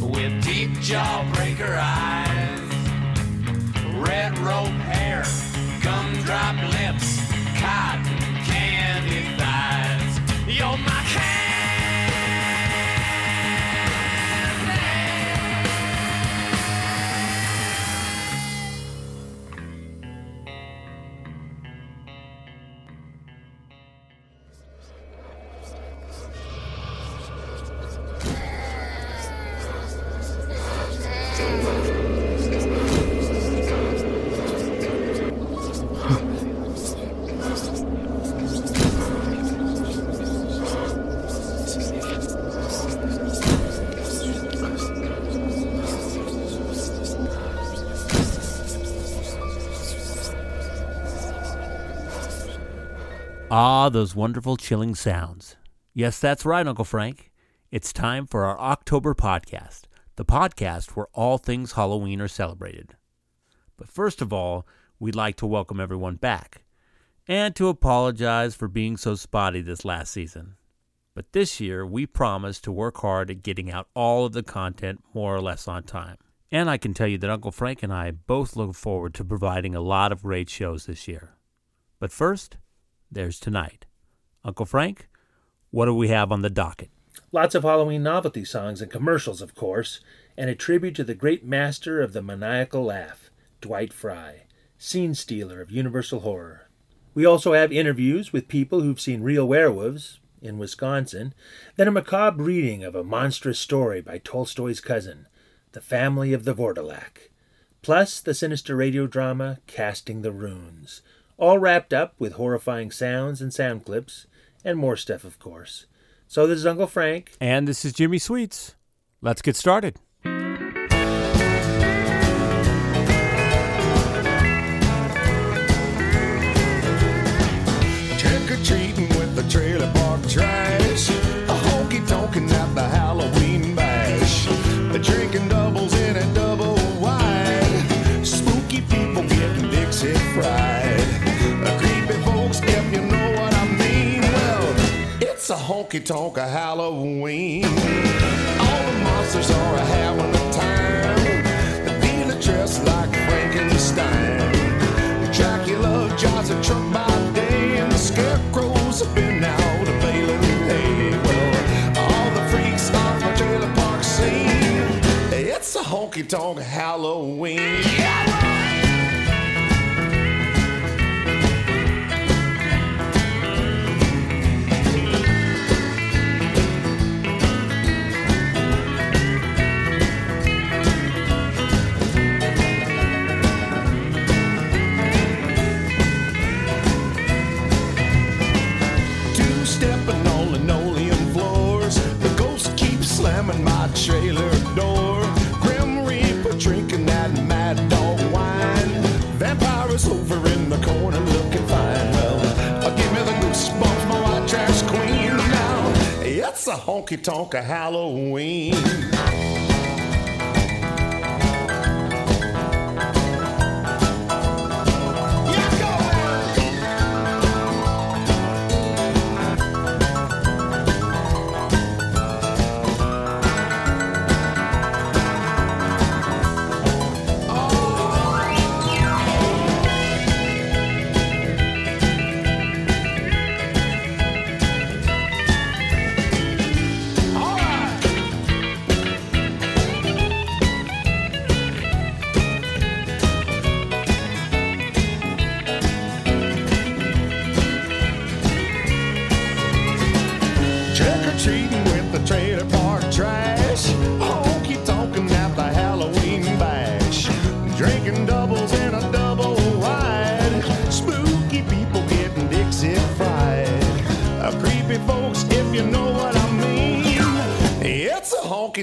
with deep jawbreaker eyes, red rope hair, gumdrop lips, cotton candy thighs. You're my candy. Those wonderful chilling sounds. Yes, that's right, Uncle Frank. It's time for our October podcast, the podcast where all things Halloween are celebrated. But first of all, we'd like to welcome everyone back and to apologize for being so spotty this last season. But this year, we promise to work hard at getting out all of the content more or less on time. And I can tell you that Uncle Frank and I both look forward to providing a lot of great shows this year. But first, there's tonight. Uncle Frank, what do we have on the docket? Lots of Halloween novelty songs and commercials, of course, and a tribute to the great master of the maniacal laugh, Dwight Frye, scene stealer of Universal Horror. We also have interviews with people who've seen real werewolves in Wisconsin, then a macabre reading of a monstrous story by Tolstoy's cousin, The Family of the Vourdalak, plus the sinister radio drama Casting the Runes, all wrapped up with horrifying sounds and sound clips, and more stuff, of course. So this is Uncle Frank. And this is Jimmy Sweets. Let's get started. Honky tonk of Halloween. All the monsters are having a time. The dealer dressed like Frankenstein. Dracula drives a truck by day, and the scarecrows have been out of hay. Well, all the freaks off my trailer park scene. It's a honky tonk Halloween. Honky tonk Halloween.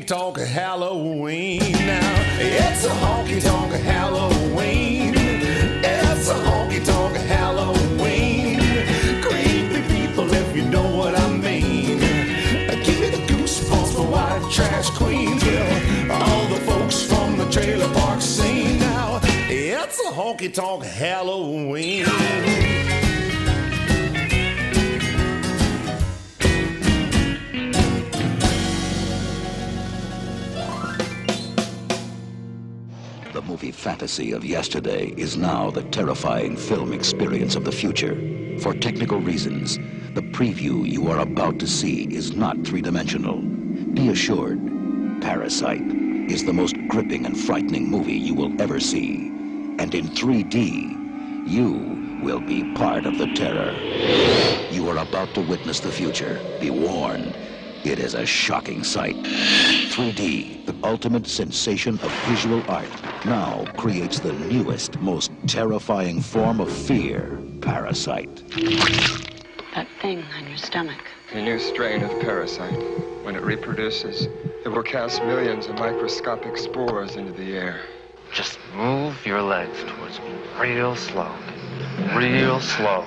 Tonk Halloween fantasy of yesterday is now the terrifying film experience of the future. For technical reasons, the preview you are about to see is not three-dimensional. Be assured, Parasite is the most gripping and frightening movie you will ever see. And in 3D, you will be part of the terror. You are about to witness the future. Be warned. It is a shocking sight. 3D, the ultimate sensation of visual art, now creates the newest, most terrifying form of fear, Parasite. That thing on your stomach. A new strain of parasite. When it reproduces, it will cast millions of microscopic spores into the air. Just move your legs towards me real slow. Real slow.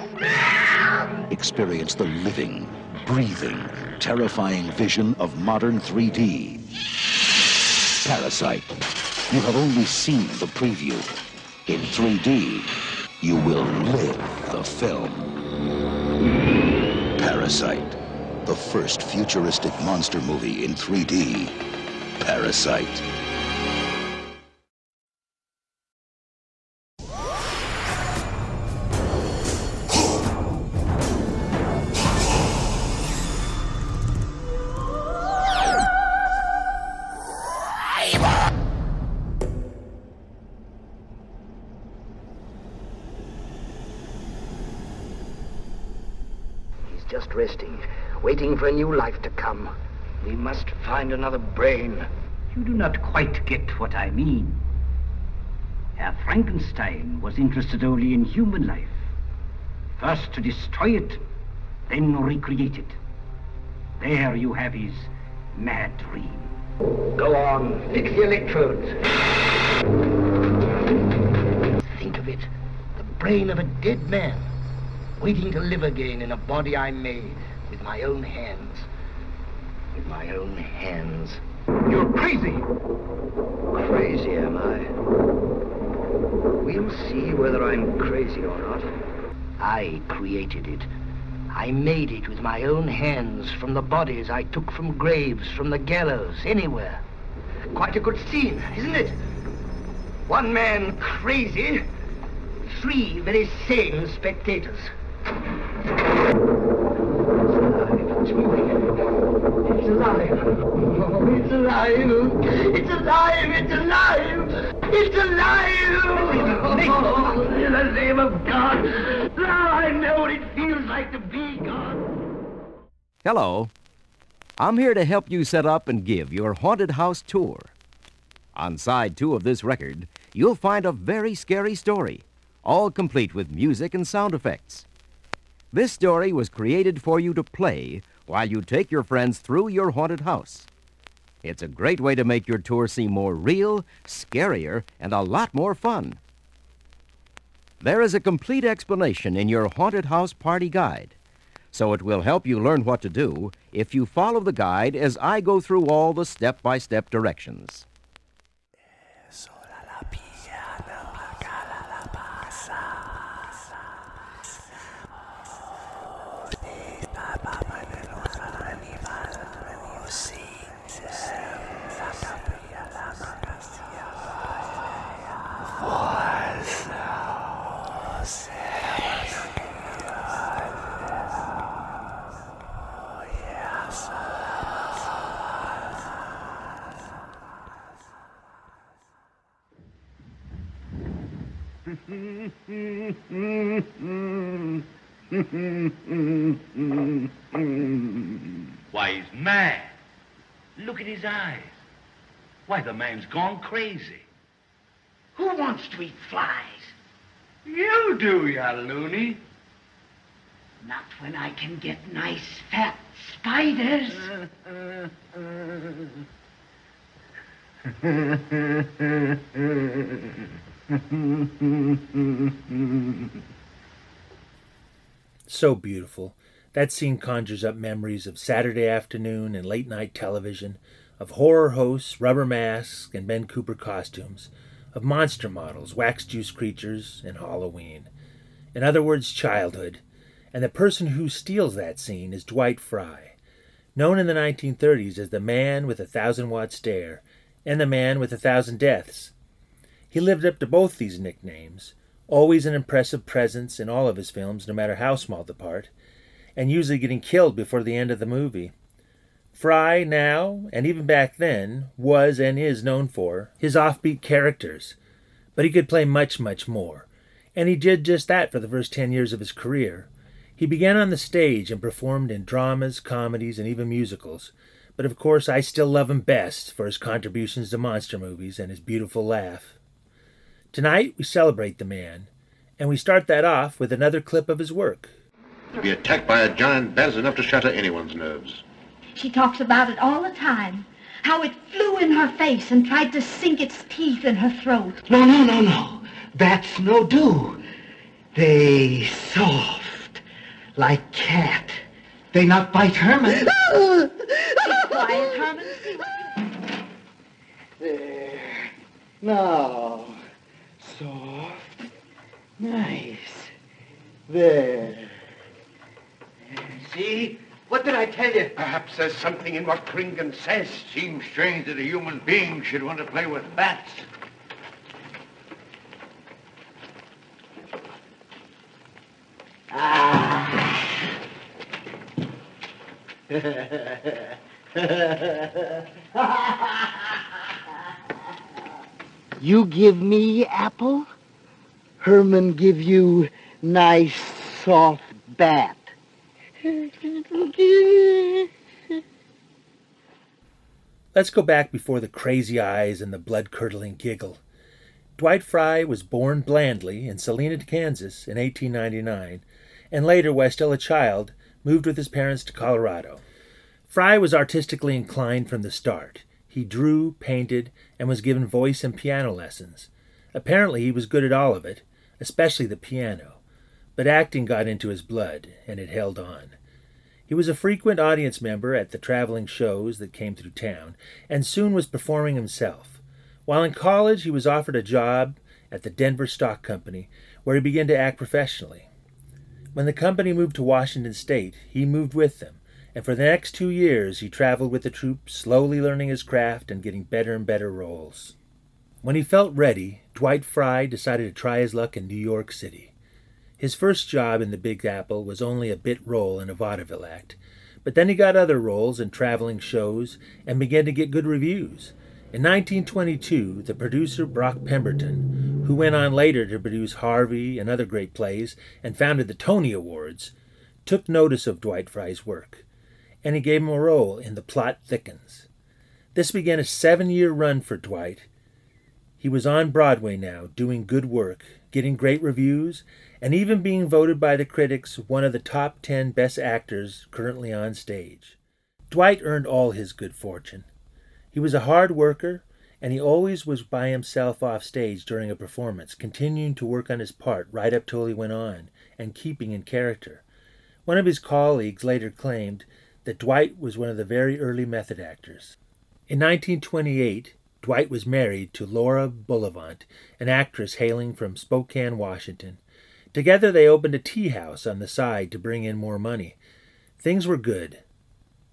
Experience the living, breathing, terrifying vision of modern 3D. Parasite. You have only seen the preview. In 3D, you will live the film. Parasite. The first futuristic monster movie in 3D. Parasite. A new life to come. We must find another brain. You do not quite get what I mean. Herr Frankenstein was interested only in human life. First to destroy it, then recreate it. There you have his mad dream. Go on, fix the electrodes. Think of it. The brain of a dead man, waiting to live again in a body I made with my own hands. With my own hands. You're crazy! Crazy, am I? We'll see whether I'm crazy or not. I created it. I made it with my own hands from the bodies I took from graves, from the gallows, anywhere. Quite a good scene, isn't it? One man crazy, three very sane spectators. It's alive. It's alive. It's alive. It's alive. It's alive. Oh, in the name of God. Now I know what it feels like to be God. Hello. I'm here to help you set up and give your haunted house tour. On side two of this record, you'll find a very scary story, all complete with music and sound effects. This story was created for you to play while you take your friends through your haunted house. It's a great way to make your tour seem more real, scarier, and a lot more fun. There is a complete explanation in your haunted house party guide, so it will help you learn what to do if you follow the guide as I go through all the step by step directions. Why, he's mad. Look at his eyes. Why, the man's gone crazy. Who wants to eat flies? You do, ya loony. Not when I can get nice fat spiders. So beautiful. That scene conjures up memories of Saturday afternoon and late night television, of horror hosts, rubber masks, and Ben Cooper costumes, of monster models, wax juice creatures, and Halloween. In other words, childhood. And the person who steals that scene is Dwight Frye, known in the 1930s as the man with a thousand watt stare and the man with a thousand deaths. He lived up to both these nicknames, always an impressive presence in all of his films, no matter how small the part, and usually getting killed before the end of the movie. Frye now, and even back then, was and is known for his offbeat characters, but he could play much, much more, and he did just that for the first ten years of his career. He began on the stage and performed in dramas, comedies, and even musicals, but of course I still love him best for his contributions to monster movies and his beautiful laugh. Tonight we celebrate the man, and we start that off with another clip of his work. To be attacked by a giant bat is enough to shatter anyone's nerves. She talks about it all the time. How it flew in her face and tried to sink its teeth in her throat. No, no, no, no. That's no do. They soft, like cat. They not bite Herman. Keep quiet, Herman. See what you... There. Now. Soft. Nice. There. See? What did I tell you? Perhaps there's something in what Kringan says. Seems strange that a human being should want to play with bats. you give me apple, Herman give you nice soft bat. Let's go back before the crazy eyes and the blood curdling giggle. Dwight Frye was born blandly in Salina, Kansas in 1899, and later, while still a child, moved with his parents to Colorado. Frye was artistically inclined from the start. He drew, painted, and was given voice and piano lessons. Apparently, he was good at all of it, especially the piano, but acting got into his blood, and it held on. He was a frequent audience member at the traveling shows that came through town, and soon was performing himself. While in college, he was offered a job at the Denver Stock Company, where he began to act professionally. When the company moved to Washington State, he moved with them, and for the next two years he traveled with the troupe, slowly learning his craft and getting better and better roles. When he felt ready, Dwight Frye decided to try his luck in New York City. His first job in the Big Apple was only a bit role in a vaudeville act, but then he got other roles in traveling shows and began to get good reviews. In 1922, the producer Brock Pemberton, who went on later to produce Harvey and other great plays and founded the Tony Awards, took notice of Dwight Frye's work, and he gave him a role in The Plot Thickens. This began a seven year run for Dwight. He was on Broadway now, doing good work, getting great reviews, and even being voted by the critics one of the top ten best actors currently on stage. Dwight earned all his good fortune. He was a hard worker, and he always was by himself off stage during a performance, continuing to work on his part right up till he went on, and keeping in character. One of his colleagues later claimed that Dwight was one of the very early method actors. In 1928, Dwight was married to Laura Bullivant, an actress hailing from Spokane, Washington. Together they opened a tea house on the side to bring in more money. Things were good.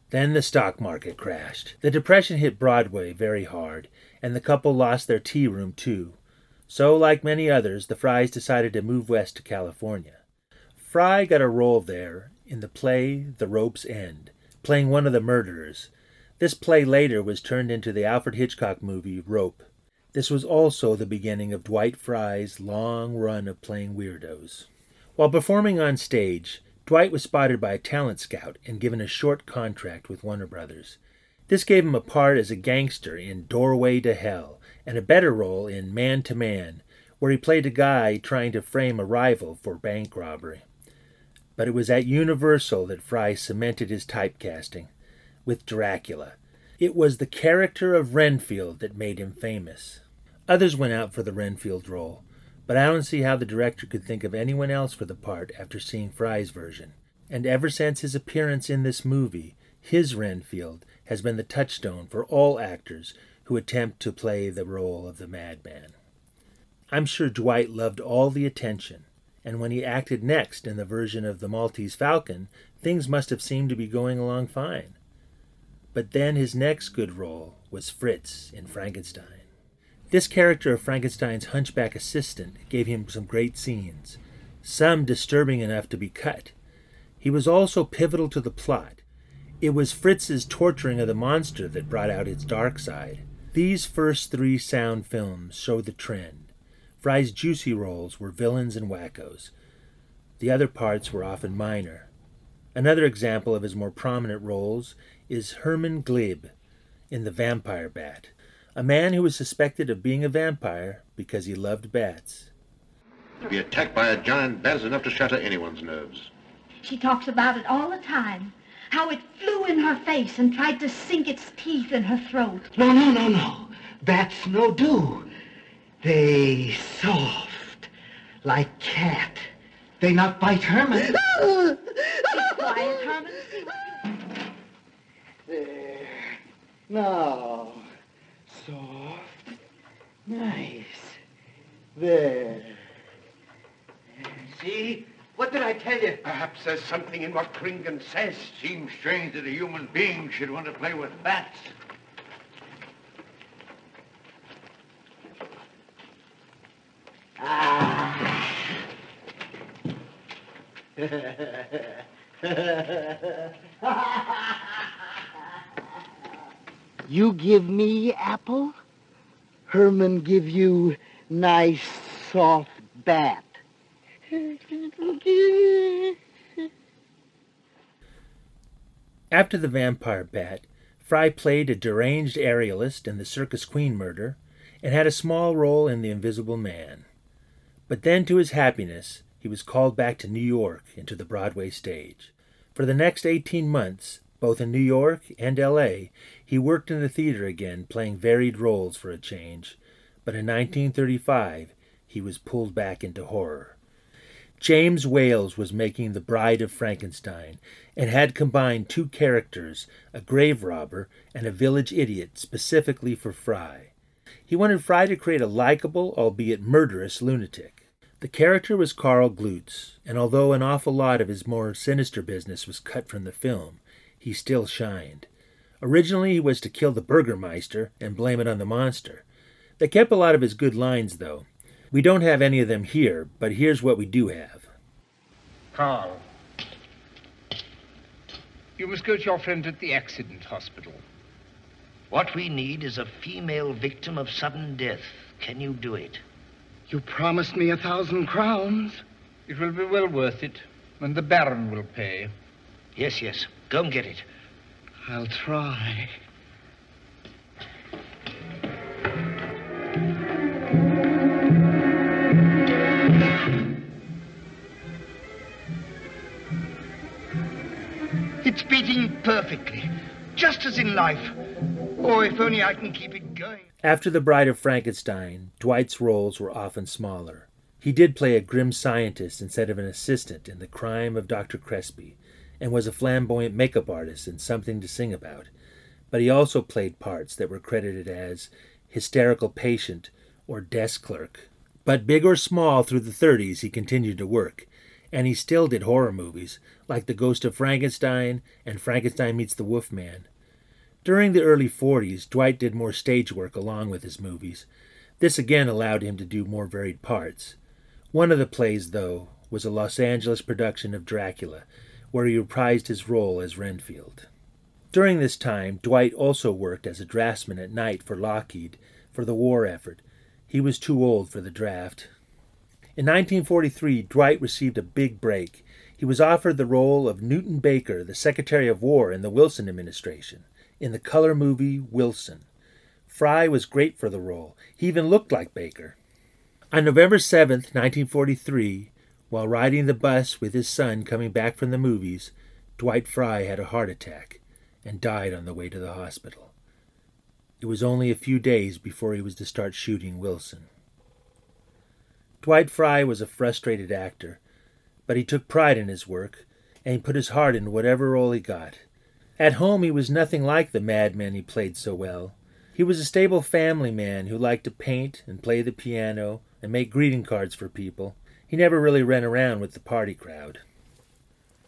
Then the stock market crashed. The depression hit Broadway very hard, and the couple lost their tea room too. So, like many others, the Fryes decided to move west to California. Frye got a role there in the play The Rope's End, playing one of the murderers. This play later was turned into the Alfred Hitchcock movie Rope. This was also the beginning of Dwight Frye's long run of playing weirdos. While performing on stage, Dwight was spotted by a talent scout and given a short contract with Warner Brothers. This gave him a part as a gangster in Doorway to Hell and a better role in Man to Man, where he played a guy trying to frame a rival for bank robbery. But it was at Universal that Frye cemented his typecasting with Dracula. It was the character of Renfield that made him famous. Others went out for the Renfield role, but I don't see how the director could think of anyone else for the part after seeing Frye's version. And ever since his appearance in this movie, his Renfield has been the touchstone for all actors who attempt to play the role of the madman. I'm sure Dwight loved all the attention, and when he acted next in the version of the Maltese Falcon, things must have seemed to be going along fine. But then his next good role was Fritz in Frankenstein. This character of Frankenstein's hunchback assistant gave him some great scenes, some disturbing enough to be cut. He was also pivotal to the plot. It was Fritz's torturing of the monster that brought out its dark side. These first three sound films show the trend. Frye's juicy roles were villains and wackos. The other parts were often minor. Another example of his more prominent roles is Herman Glieb in The Vampire Bat, a man who was suspected of being a vampire because he loved bats. To be attacked by a giant bat is enough to shatter anyone's nerves. She talks about it all the time. How it flew in her face and tried to sink its teeth in her throat. No, no, no, no. Bats no do. They soft, like cat. They not bite Herman. Keep quiet, Herman. There. Now. Soft. Nice. There. See? What did I tell you? Perhaps there's something in what Kringan says. Seems strange that a human being should want to play with bats. Ah. you give me apple, Herman give you nice soft bat. After the vampire bat, Frye played a deranged aerialist in the Circus Queen murder and had a small role in The Invisible Man. But then, to his happiness, he was called back to New York into the Broadway stage. For the next 18 months, both in New York and LA, he worked in the theater again, playing varied roles for a change. But in 1935, he was pulled back into horror. James Whale was making The Bride of Frankenstein and had combined two characters, a grave robber and a village idiot, specifically for Frye. He wanted Frye to create a likable, albeit murderous, lunatic. The character was Karl Glutz, and although an awful lot of his more sinister business was cut from the film, he still shined. Originally, he was to kill the Burgermeister and blame it on the monster. They kept a lot of his good lines, though. We don't have any of them here, but here's what we do have. Karl, you must go to your friend at the accident hospital. What we need is a female victim of sudden death. Can you do it? You promised me a thousand crowns. It will be well worth it, and the Baron will pay. Yes, yes. Go and get it. I'll try. It's beating perfectly, just as in life. Oh, if only I can keep it going. After The Bride of Frankenstein, Dwight's roles were often smaller. He did play a grim scientist instead of an assistant in The Crime of Dr. Crespi, and was a flamboyant makeup artist and Something to Sing About. But he also played parts that were credited as hysterical patient or desk clerk. But big or small through the 30s, he continued to work, and he still did horror movies like The Ghost of Frankenstein and Frankenstein Meets the Wolfman. During the early 40s, Dwight did more stage work along with his movies. This again allowed him to do more varied parts. One of the plays, though, was a Los Angeles production of Dracula, where he reprised his role as Renfield. During this time, Dwight also worked as a draftsman at night for Lockheed for the war effort. He was too old for the draft. In 1943, Dwight received a big break. He was offered the role of Newton Baker, the Secretary of War in the Wilson administration, in the color movie Wilson. Frye was great for the role. He even looked like Baker. On November 7, 1943, while riding the bus with his son coming back from the movies, Dwight Frye had a heart attack and died on the way to the hospital. It was only a few days before he was to start shooting Wilson. Dwight Frye was a frustrated actor, but he took pride in his work, and he put his heart into whatever role he got. At home, he was nothing like the madman he played so well. He was a stable family man who liked to paint and play the piano and make greeting cards for people. He never really ran around with the party crowd.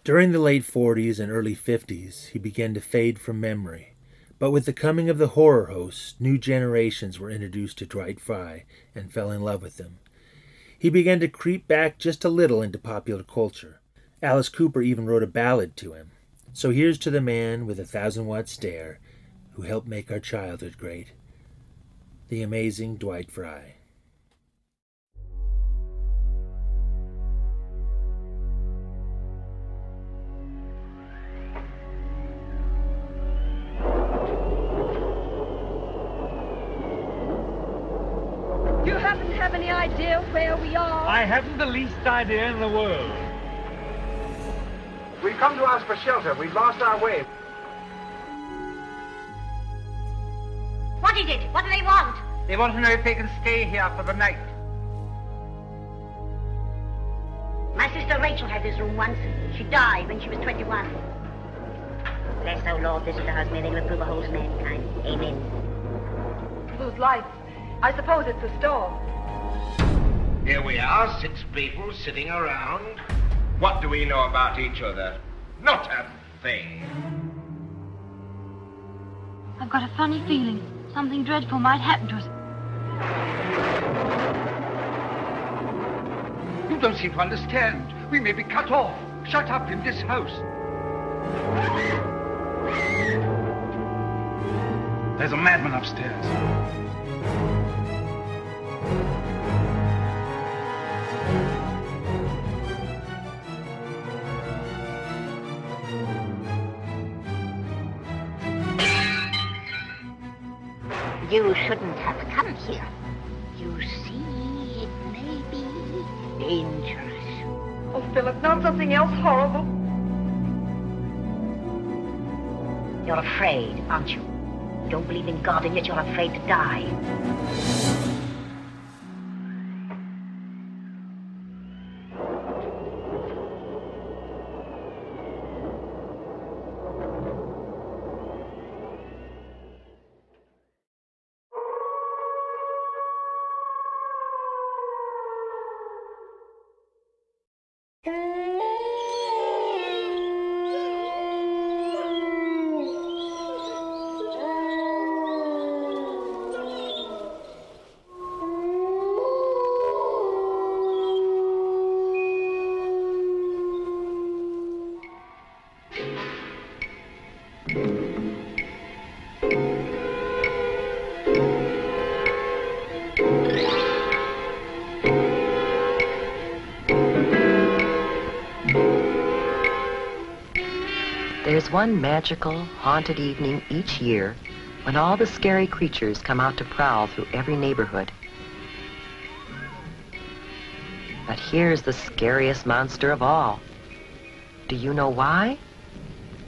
During the late 40s and early 50s, he began to fade from memory. But with the coming of the horror hosts, new generations were introduced to Dwight Frye and fell in love with him. He began to creep back just a little into popular culture. Alice Cooper even wrote a ballad to him. So here's to the man with a thousand watt stare who helped make our childhood great the amazing Dwight Frye. I haven't the least idea in the world. We've come to ask for shelter. We've lost our way. What is it? What do they want? They want to know if they can stay here for the night. My sister Rachel had this room once. She died when she was 21. Bless, O Lord, this is the house. May they reprove a whole mankind. Amen. Whose life? I suppose it's a store. Here we are, six people sitting around. What do we know about each other? Not a thing. I've got a funny feeling something dreadful might happen to us. You don't seem to understand. We may be cut off, shut up in this house. There's a madman upstairs. You shouldn't have come here. You see, it may be dangerous. Oh, Philip, not something else horrible. You're afraid, aren't you? You don't believe in God, and yet you're afraid to die. One magical, haunted evening each year when all the scary creatures come out to prowl through every neighborhood. But here's the scariest monster of all. Do you know why?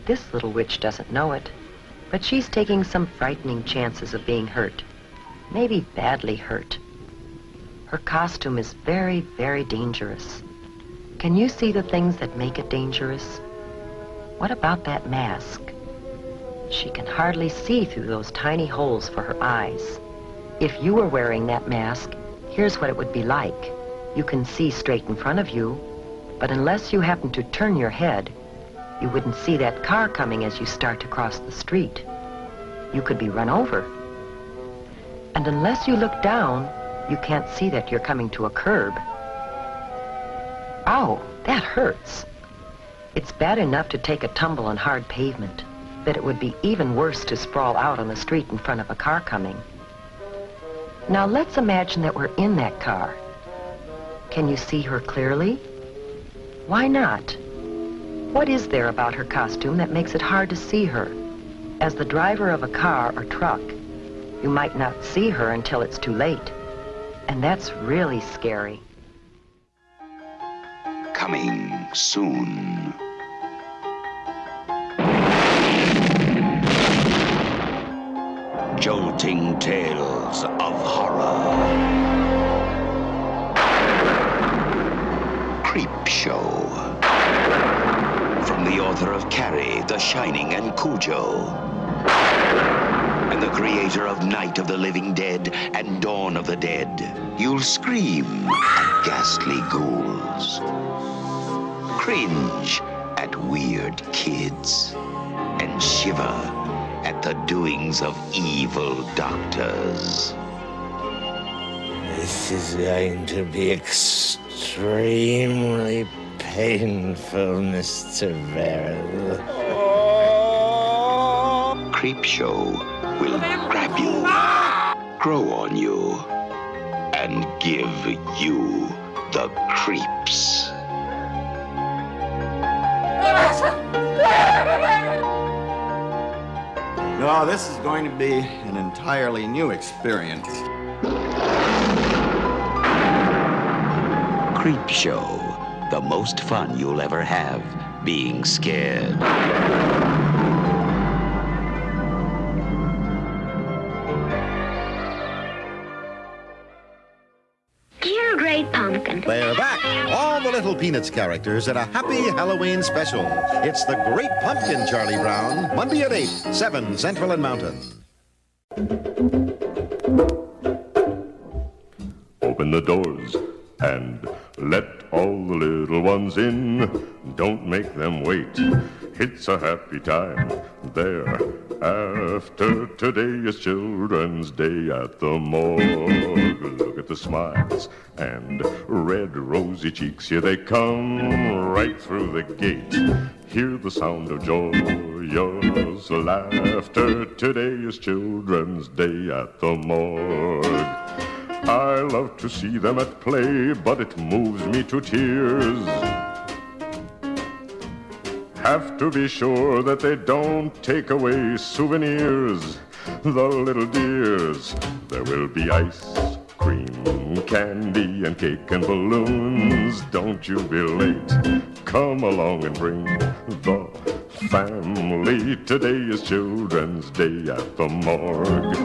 This little witch doesn't know it, but she's taking some frightening chances of being hurt. Maybe badly hurt. Her costume is very, very dangerous. Can you see the things that make it dangerous? What about that mask? She can hardly see through those tiny holes for her eyes. If you were wearing that mask, here's what it would be like. You can see straight in front of you, but unless you happen to turn your head, you wouldn't see that car coming as you start to cross the street. You could be run over. And unless you look down, you can't see that you're coming to a curb. Ow, that hurts. It's bad enough to take a tumble on hard pavement, but it would be even worse to sprawl out on the street in front of a car coming. Now let's imagine that we're in that car. Can you see her clearly? Why not? What is there about her costume that makes it hard to see her? As the driver of a car or truck, you might not see her until it's too late. And that's really scary. Coming soon. jolting tales of horror. Creep Show. From the author of Carrie, The Shining, and Cujo. And the creator of Night of the Living Dead and Dawn of the Dead. You'll scream at ghastly ghouls. Cringe at weird kids. And shiver at the doings of evil doctors. This is going to be extremely painful, Mr. Verrill. Oh. Creep Show will grab you, grow on you, and give you the creeps. No, this is going to be an entirely new experience. Creep Show, the most fun you'll ever have being scared. Little Peanuts characters at a happy Halloween special. It's the Great Pumpkin, Charlie Brown. Monday at 8, 7 Central and Mountain. Open the doors and let all the little ones in. Don't make them wait. It's a happy time there. After today is Children's Day at the morgue. The smiles and red rosy cheeks. Here they come right through the gate. Hear the sound of joyous laughter. Today is Children's Day at the morgue. I love to see them at play, but it moves me to tears. Have to be sure that they don't take away souvenirs. The little dears, there will be ice cream, candy, and cake and balloons. Don't you be late. Come along and bring the family. Today is Children's Day at the morgue.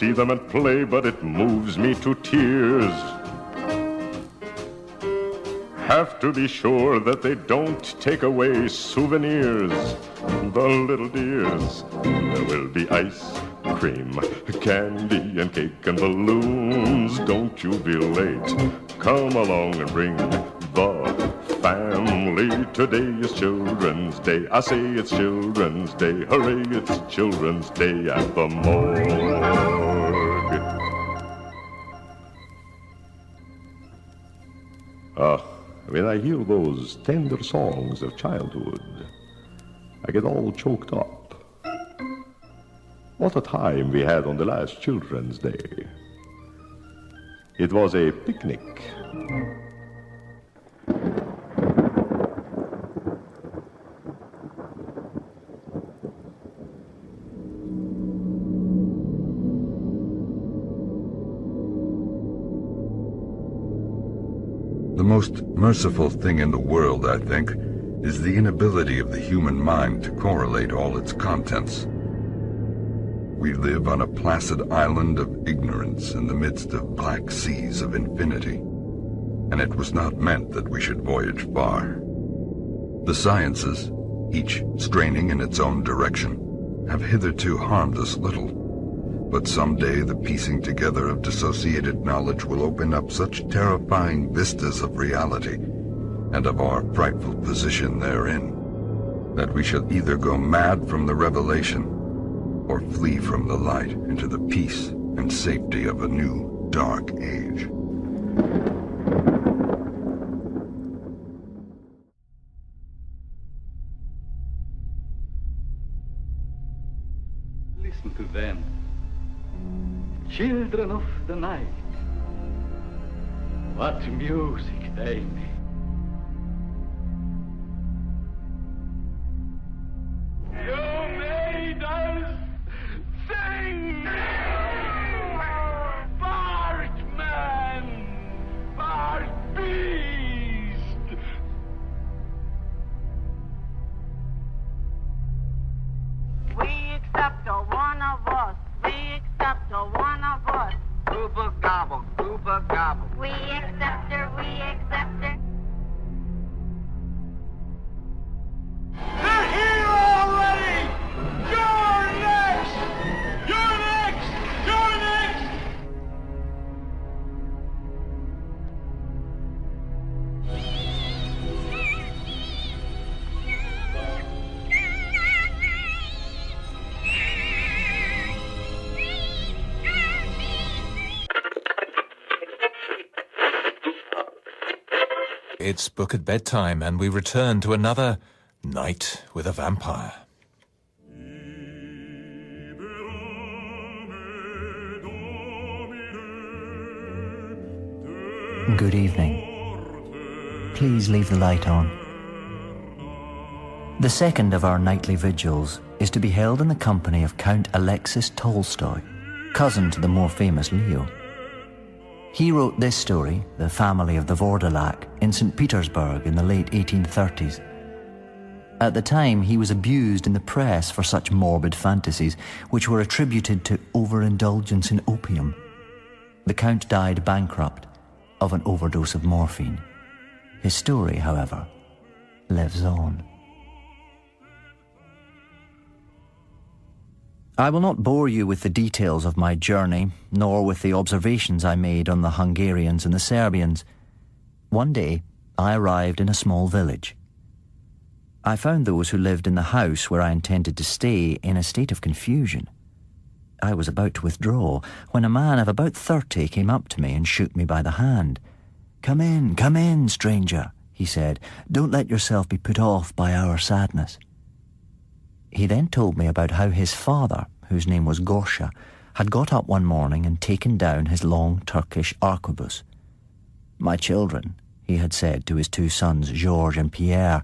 See them at play, but it moves me to tears. Have to be sure that they don't take away souvenirs. The little dears, there will be ice cream, candy, and cake and balloons. Don't you be late. Come along and bring the family. Today is Children's Day. I say it's Children's Day. Hooray, it's Children's Day at the morgue. Ah, when I hear those tender songs of childhood, I get all choked up. What a time we had on the last Children's Day. It was a picnic. Most merciful thing in the world, I think, is the inability of the human mind to correlate all its contents. We live on a placid island of ignorance in the midst of black seas of infinity, and it was not meant that we should voyage far. The sciences, each straining in its own direction, have hitherto harmed us little. But someday the piecing together of dissociated knowledge will open up such terrifying vistas of reality and of our frightful position therein that we shall either go mad from the revelation or flee from the light into the peace and safety of a new dark age. The night. What music they make. Book at bedtime, and we return to another night with a vampire. Good evening. Please leave the light on. The second of our nightly vigils is to be held in the company of Count Alexis Tolstoy, cousin to the more famous Leo. He wrote this story, The Family of the Vourdalak, in St. Petersburg in the late 1830s. At the time, he was abused in the press for such morbid fantasies, which were attributed to overindulgence in opium. The Count died bankrupt of an overdose of morphine. His story, however, lives on. I will not bore you with the details of my journey, nor with the observations I made on the Hungarians and the Serbians. One day, I arrived in a small village. I found those who lived in the house where I intended to stay in a state of confusion. I was about to withdraw when a man of about thirty came up to me and shook me by the hand. Come in, come in, stranger, he said. Don't let yourself be put off by our sadness. He then told me about how his father, whose name was Gorsha, had got up one morning and taken down his long Turkish arquebus. My children, he had said to his two sons, Georges and Pierre,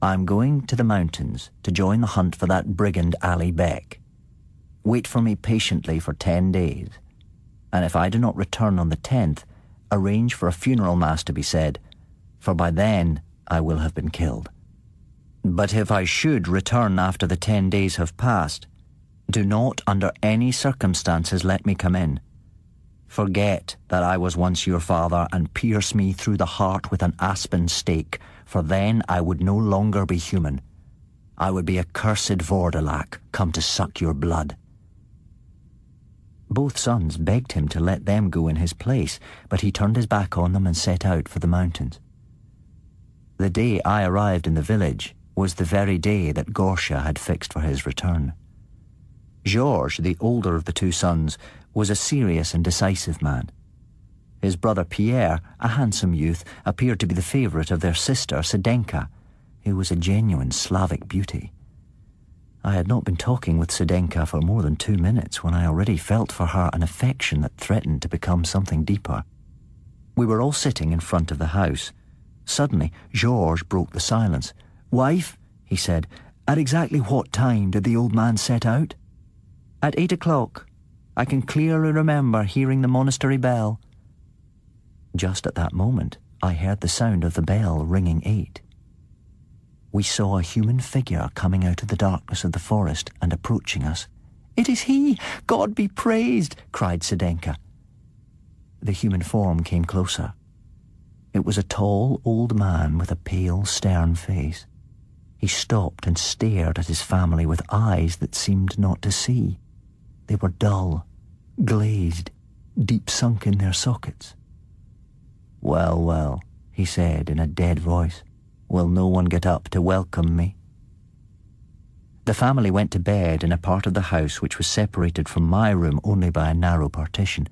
I'm going to the mountains to join the hunt for that brigand Ali Beck. Wait for me patiently for ten days, and if I do not return on the tenth, arrange for a funeral mass to be said, for by then I will have been killed. But if I should return after the ten days have passed, do not under any circumstances let me come in. Forget that I was once your father and pierce me through the heart with an aspen stake, for then I would no longer be human. I would be a cursed Vourdalak come to suck your blood. Both sons begged him to let them go in his place, but he turned his back on them and set out for the mountains. The day I arrived in the village was the very day that Gorsha had fixed for his return. Georges, the older of the two sons, was a serious and decisive man. His brother Pierre, a handsome youth, appeared to be the favourite of their sister Sedenka, who was a genuine Slavic beauty. I had not been talking with Sedenka for more than two minutes when I already felt for her an affection that threatened to become something deeper. We were all sitting in front of the house. Suddenly, Georges broke the silence. Wife, he said, at exactly what time did the old man set out? At eight o'clock. I can clearly remember hearing the monastery bell. Just at that moment, I heard the sound of the bell ringing eight. We saw a human figure coming out of the darkness of the forest and approaching us. It is he! God be praised! cried Sedenka. The human form came closer. It was a tall old man with a pale, stern face. He stopped and stared at his family with eyes that seemed not to see. They were dull, glazed, deep sunk in their sockets. Well, well, he said in a dead voice, will no one get up to welcome me? The family went to bed in a part of the house which was separated from my room only by a narrow partition.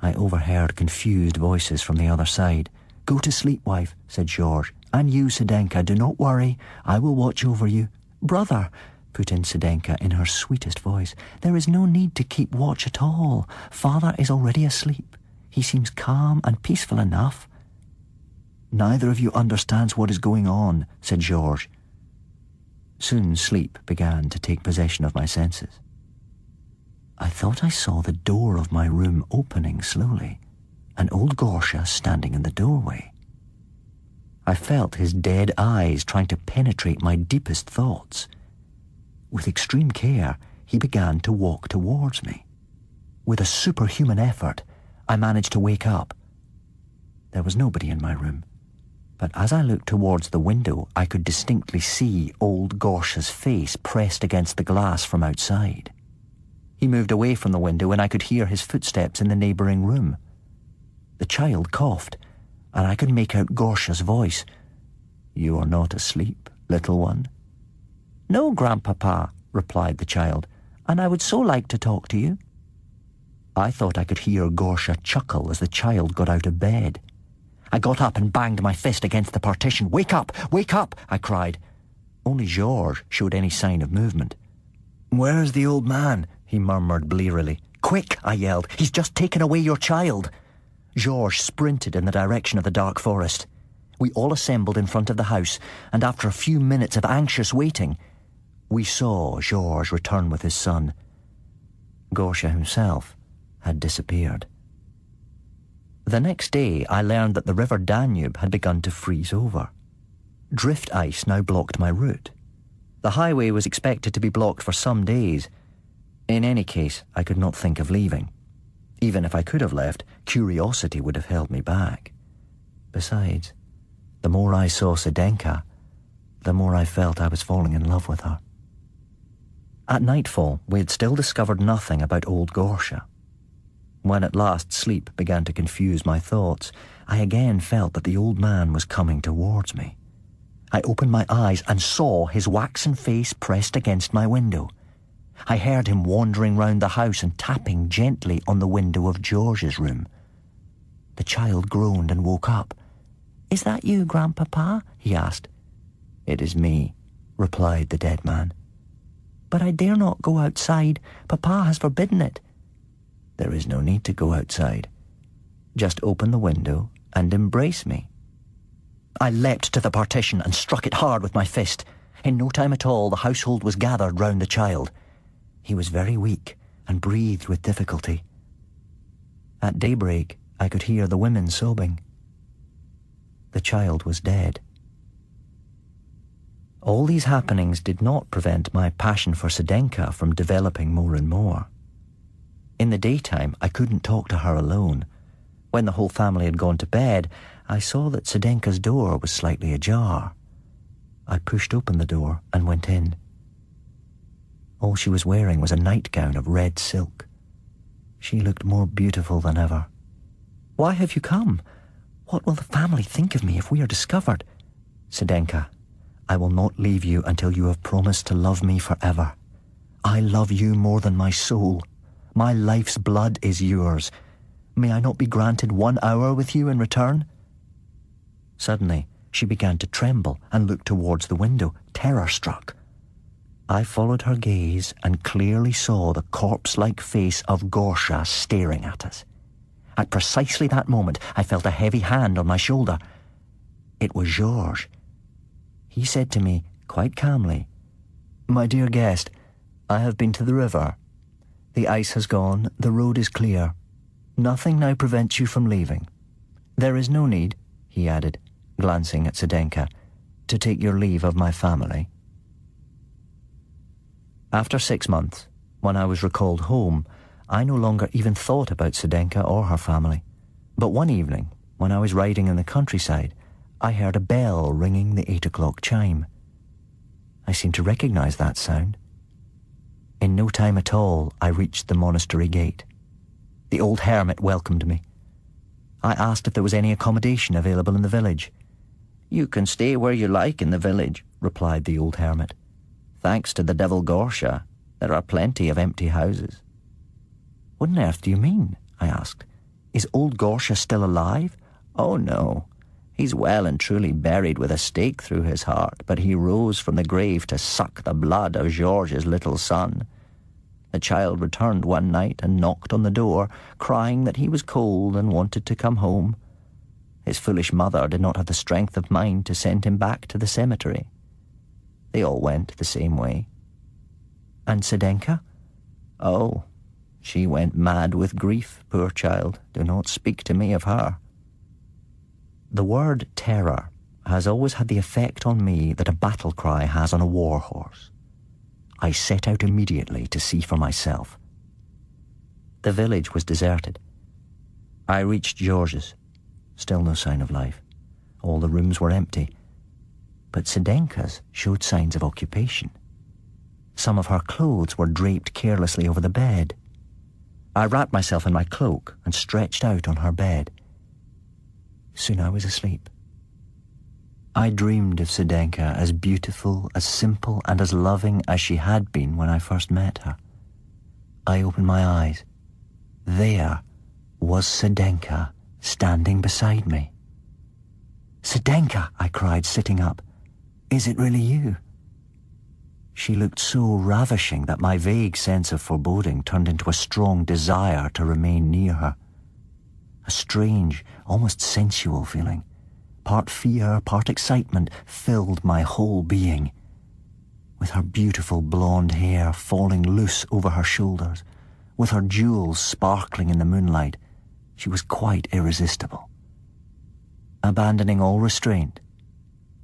I overheard confused voices from the other side. Go to sleep, wife, said George. And you, Sedenka, do not worry. I will watch over you. Brother, put in Sedenka in her sweetest voice. There is no need to keep watch at all. Father is already asleep. He seems calm and peaceful enough. Neither of you understands what is going on, said George. Soon sleep began to take possession of my senses. I thought I saw the door of my room opening slowly, and old Gorsha standing in the doorway. I felt his dead eyes trying to penetrate my deepest thoughts. With extreme care, he began to walk towards me. With a superhuman effort, I managed to wake up. There was nobody in my room, but as I looked towards the window, I could distinctly see old Gorsha's face pressed against the glass from outside. He moved away from the window, and I could hear his footsteps in the neighbouring room. The child coughed, and I could make out Gorsha's voice. You are not asleep, little one? No, Grandpapa, replied the child, and I would so like to talk to you. I thought I could hear Gorsha chuckle as the child got out of bed. I got up and banged my fist against the partition. Wake up! Wake up! I cried. Only Georges showed any sign of movement. Where is the old man? he murmured blearily. Quick! I yelled. He's just taken away your child. Georges sprinted in the direction of the dark forest. We all assembled in front of the house, and after a few minutes of anxious waiting, we saw Georges return with his son. Gorsha himself had disappeared. The next day, I learned that the river Danube had begun to freeze over. Drift ice now blocked my route. The highway was expected to be blocked for some days. In any case, I could not think of leaving. Even if I could have left, curiosity would have held me back. Besides, the more I saw Sedenka, the more I felt I was falling in love with her. At nightfall, we had still discovered nothing about old Gorsha. When at last sleep began to confuse my thoughts, I again felt that the old man was coming towards me. I opened my eyes and saw his waxen face pressed against my window. I heard him wandering round the house and tapping gently on the window of George's room. The child groaned and woke up. Is that you, Grandpapa? he asked. It is me, replied the dead man. But I dare not go outside. Papa has forbidden it. There is no need to go outside. Just open the window and embrace me. I leapt to the partition and struck it hard with my fist. In no time at all, the household was gathered round the child. He was very weak and breathed with difficulty. At daybreak, I could hear the women sobbing. The child was dead. All these happenings did not prevent my passion for Sedenka from developing more and more. In the daytime, I couldn't talk to her alone. When the whole family had gone to bed, I saw that Sedenka's door was slightly ajar. I pushed open the door and went in. All she was wearing was a nightgown of red silk. She looked more beautiful than ever. Why have you come? What will the family think of me if we are discovered? Sedenka, I will not leave you until you have promised to love me forever. I love you more than my soul. My life's blood is yours. May I not be granted one hour with you in return? Suddenly, she began to tremble and look towards the window, terror struck. I followed her gaze and clearly saw the corpse like face of Gorsha staring at us. At precisely that moment, I felt a heavy hand on my shoulder. It was Georges. He said to me, quite calmly, My dear guest, I have been to the river the ice has gone, the road is clear. Nothing now prevents you from leaving. There is no need, he added, glancing at Sedenka, to take your leave of my family. After six months, when I was recalled home, I no longer even thought about Sedenka or her family. But one evening, when I was riding in the countryside, I heard a bell ringing the eight o'clock chime. I seemed to recognize that sound. In no time at all, I reached the monastery gate. The old hermit welcomed me. I asked if there was any accommodation available in the village. You can stay where you like in the village, replied the old hermit. Thanks to the devil Gorsha, there are plenty of empty houses. What on earth do you mean? I asked. Is old Gorsha still alive? Oh, no. He's well and truly buried with a stake through his heart, but he rose from the grave to suck the blood of George's little son. The child returned one night and knocked on the door, crying that he was cold and wanted to come home. His foolish mother did not have the strength of mind to send him back to the cemetery. They all went the same way. And Sedenka? Oh, she went mad with grief, poor child. Do not speak to me of her. The word terror has always had the effect on me that a battle cry has on a war horse. I set out immediately to see for myself. The village was deserted. I reached George's. Still no sign of life. All the rooms were empty. But Sedenka's showed signs of occupation. Some of her clothes were draped carelessly over the bed. I wrapped myself in my cloak and stretched out on her bed. Soon I was asleep. I dreamed of Sedenka as beautiful, as simple, and as loving as she had been when I first met her. I opened my eyes. There was Sedenka standing beside me. Sedenka, I cried, sitting up. Is it really you? She looked so ravishing that my vague sense of foreboding turned into a strong desire to remain near her. A strange, almost sensual feeling, part fear, part excitement, filled my whole being. With her beautiful blonde hair falling loose over her shoulders, with her jewels sparkling in the moonlight, she was quite irresistible. Abandoning all restraint,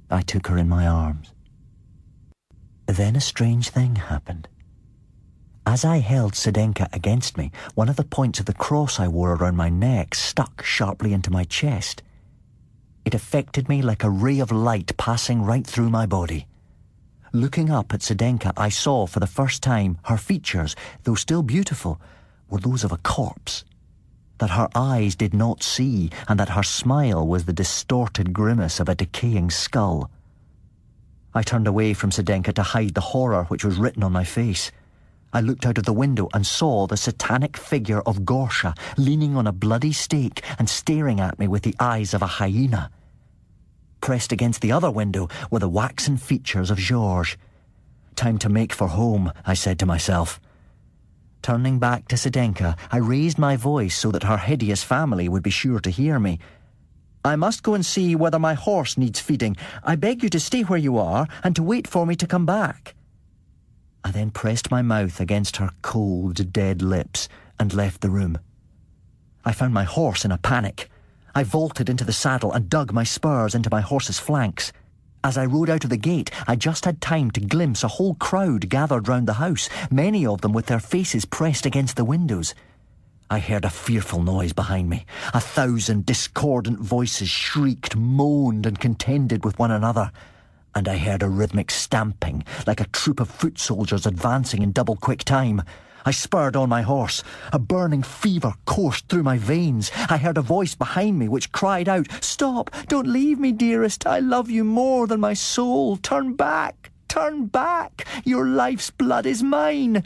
I took her in my arms. Then a strange thing happened. As I held Sedenka against me, one of the points of the cross I wore around my neck stuck sharply into my chest. It affected me like a ray of light passing right through my body. Looking up at Sedenka, I saw for the first time her features, though still beautiful, were those of a corpse. That her eyes did not see, and that her smile was the distorted grimace of a decaying skull. I turned away from Sedenka to hide the horror which was written on my face. I looked out of the window and saw the satanic figure of Gorsha leaning on a bloody stake and staring at me with the eyes of a hyena. Pressed against the other window were the waxen features of Georges. Time to make for home, I said to myself. Turning back to Sedenka, I raised my voice so that her hideous family would be sure to hear me. I must go and see whether my horse needs feeding. I beg you to stay where you are and to wait for me to come back. I then pressed my mouth against her cold, dead lips and left the room. I found my horse in a panic. I vaulted into the saddle and dug my spurs into my horse's flanks. As I rode out of the gate, I just had time to glimpse a whole crowd gathered round the house, many of them with their faces pressed against the windows. I heard a fearful noise behind me. A thousand discordant voices shrieked, moaned, and contended with one another. And I heard a rhythmic stamping, like a troop of foot soldiers advancing in double quick time. I spurred on my horse. A burning fever coursed through my veins. I heard a voice behind me which cried out, Stop! Don't leave me, dearest! I love you more than my soul! Turn back! Turn back! Your life's blood is mine!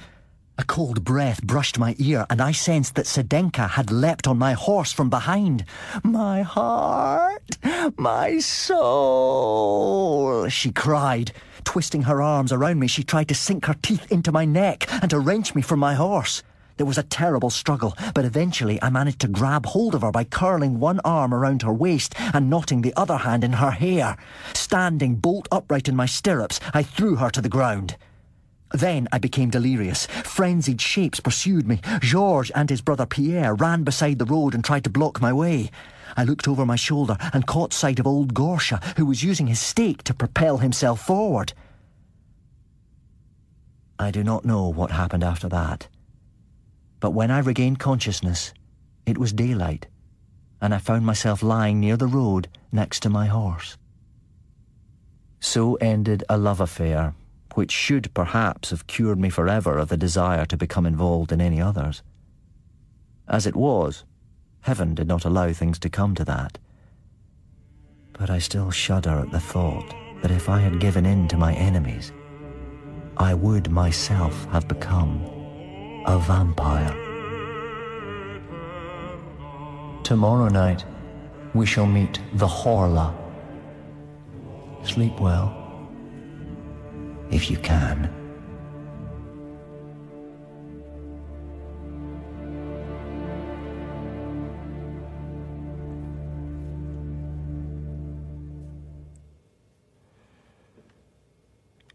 A cold breath brushed my ear, and I sensed that Sedenka had leapt on my horse from behind. My heart, my soul, she cried. Twisting her arms around me, she tried to sink her teeth into my neck and to wrench me from my horse. There was a terrible struggle, but eventually I managed to grab hold of her by curling one arm around her waist and knotting the other hand in her hair. Standing bolt upright in my stirrups, I threw her to the ground. Then I became delirious. Frenzied shapes pursued me. Georges and his brother Pierre ran beside the road and tried to block my way. I looked over my shoulder and caught sight of old Gorsha, who was using his stake to propel himself forward. I do not know what happened after that. But when I regained consciousness, it was daylight, and I found myself lying near the road next to my horse. So ended a love affair which should perhaps have cured me forever of the desire to become involved in any others. As it was, heaven did not allow things to come to that. But I still shudder at the thought that if I had given in to my enemies, I would myself have become a vampire. Tomorrow night, we shall meet the Horla. Sleep well, if you can.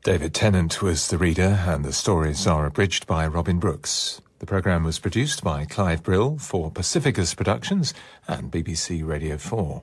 David Tennant was the reader, and the stories are abridged by Robin Brooks. The programme was produced by Clive Brill for Pacificus Productions and BBC Radio 4.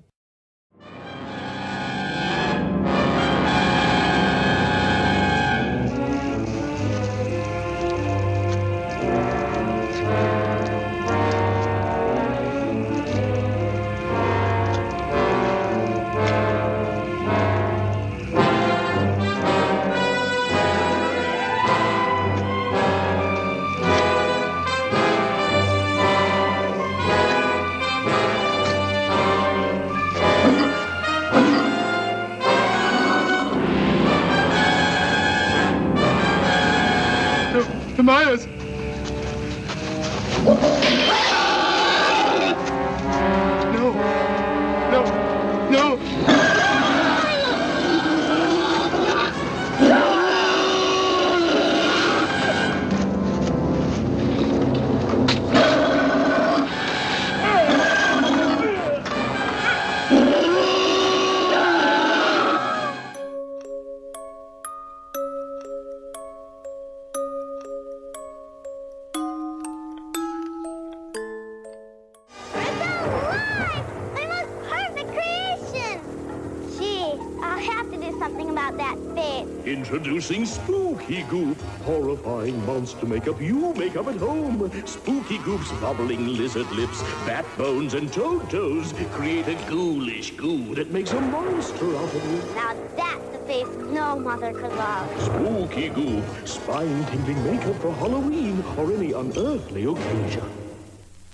Horrifying monster makeup you make up at home. Spooky Goop's bubbling lizard lips, bat bones, and toad toes create a ghoulish goo that makes a monster out of you. Now that's the face no mother could love. Spooky Goop, spine-tingling makeup for Halloween or any unearthly occasion.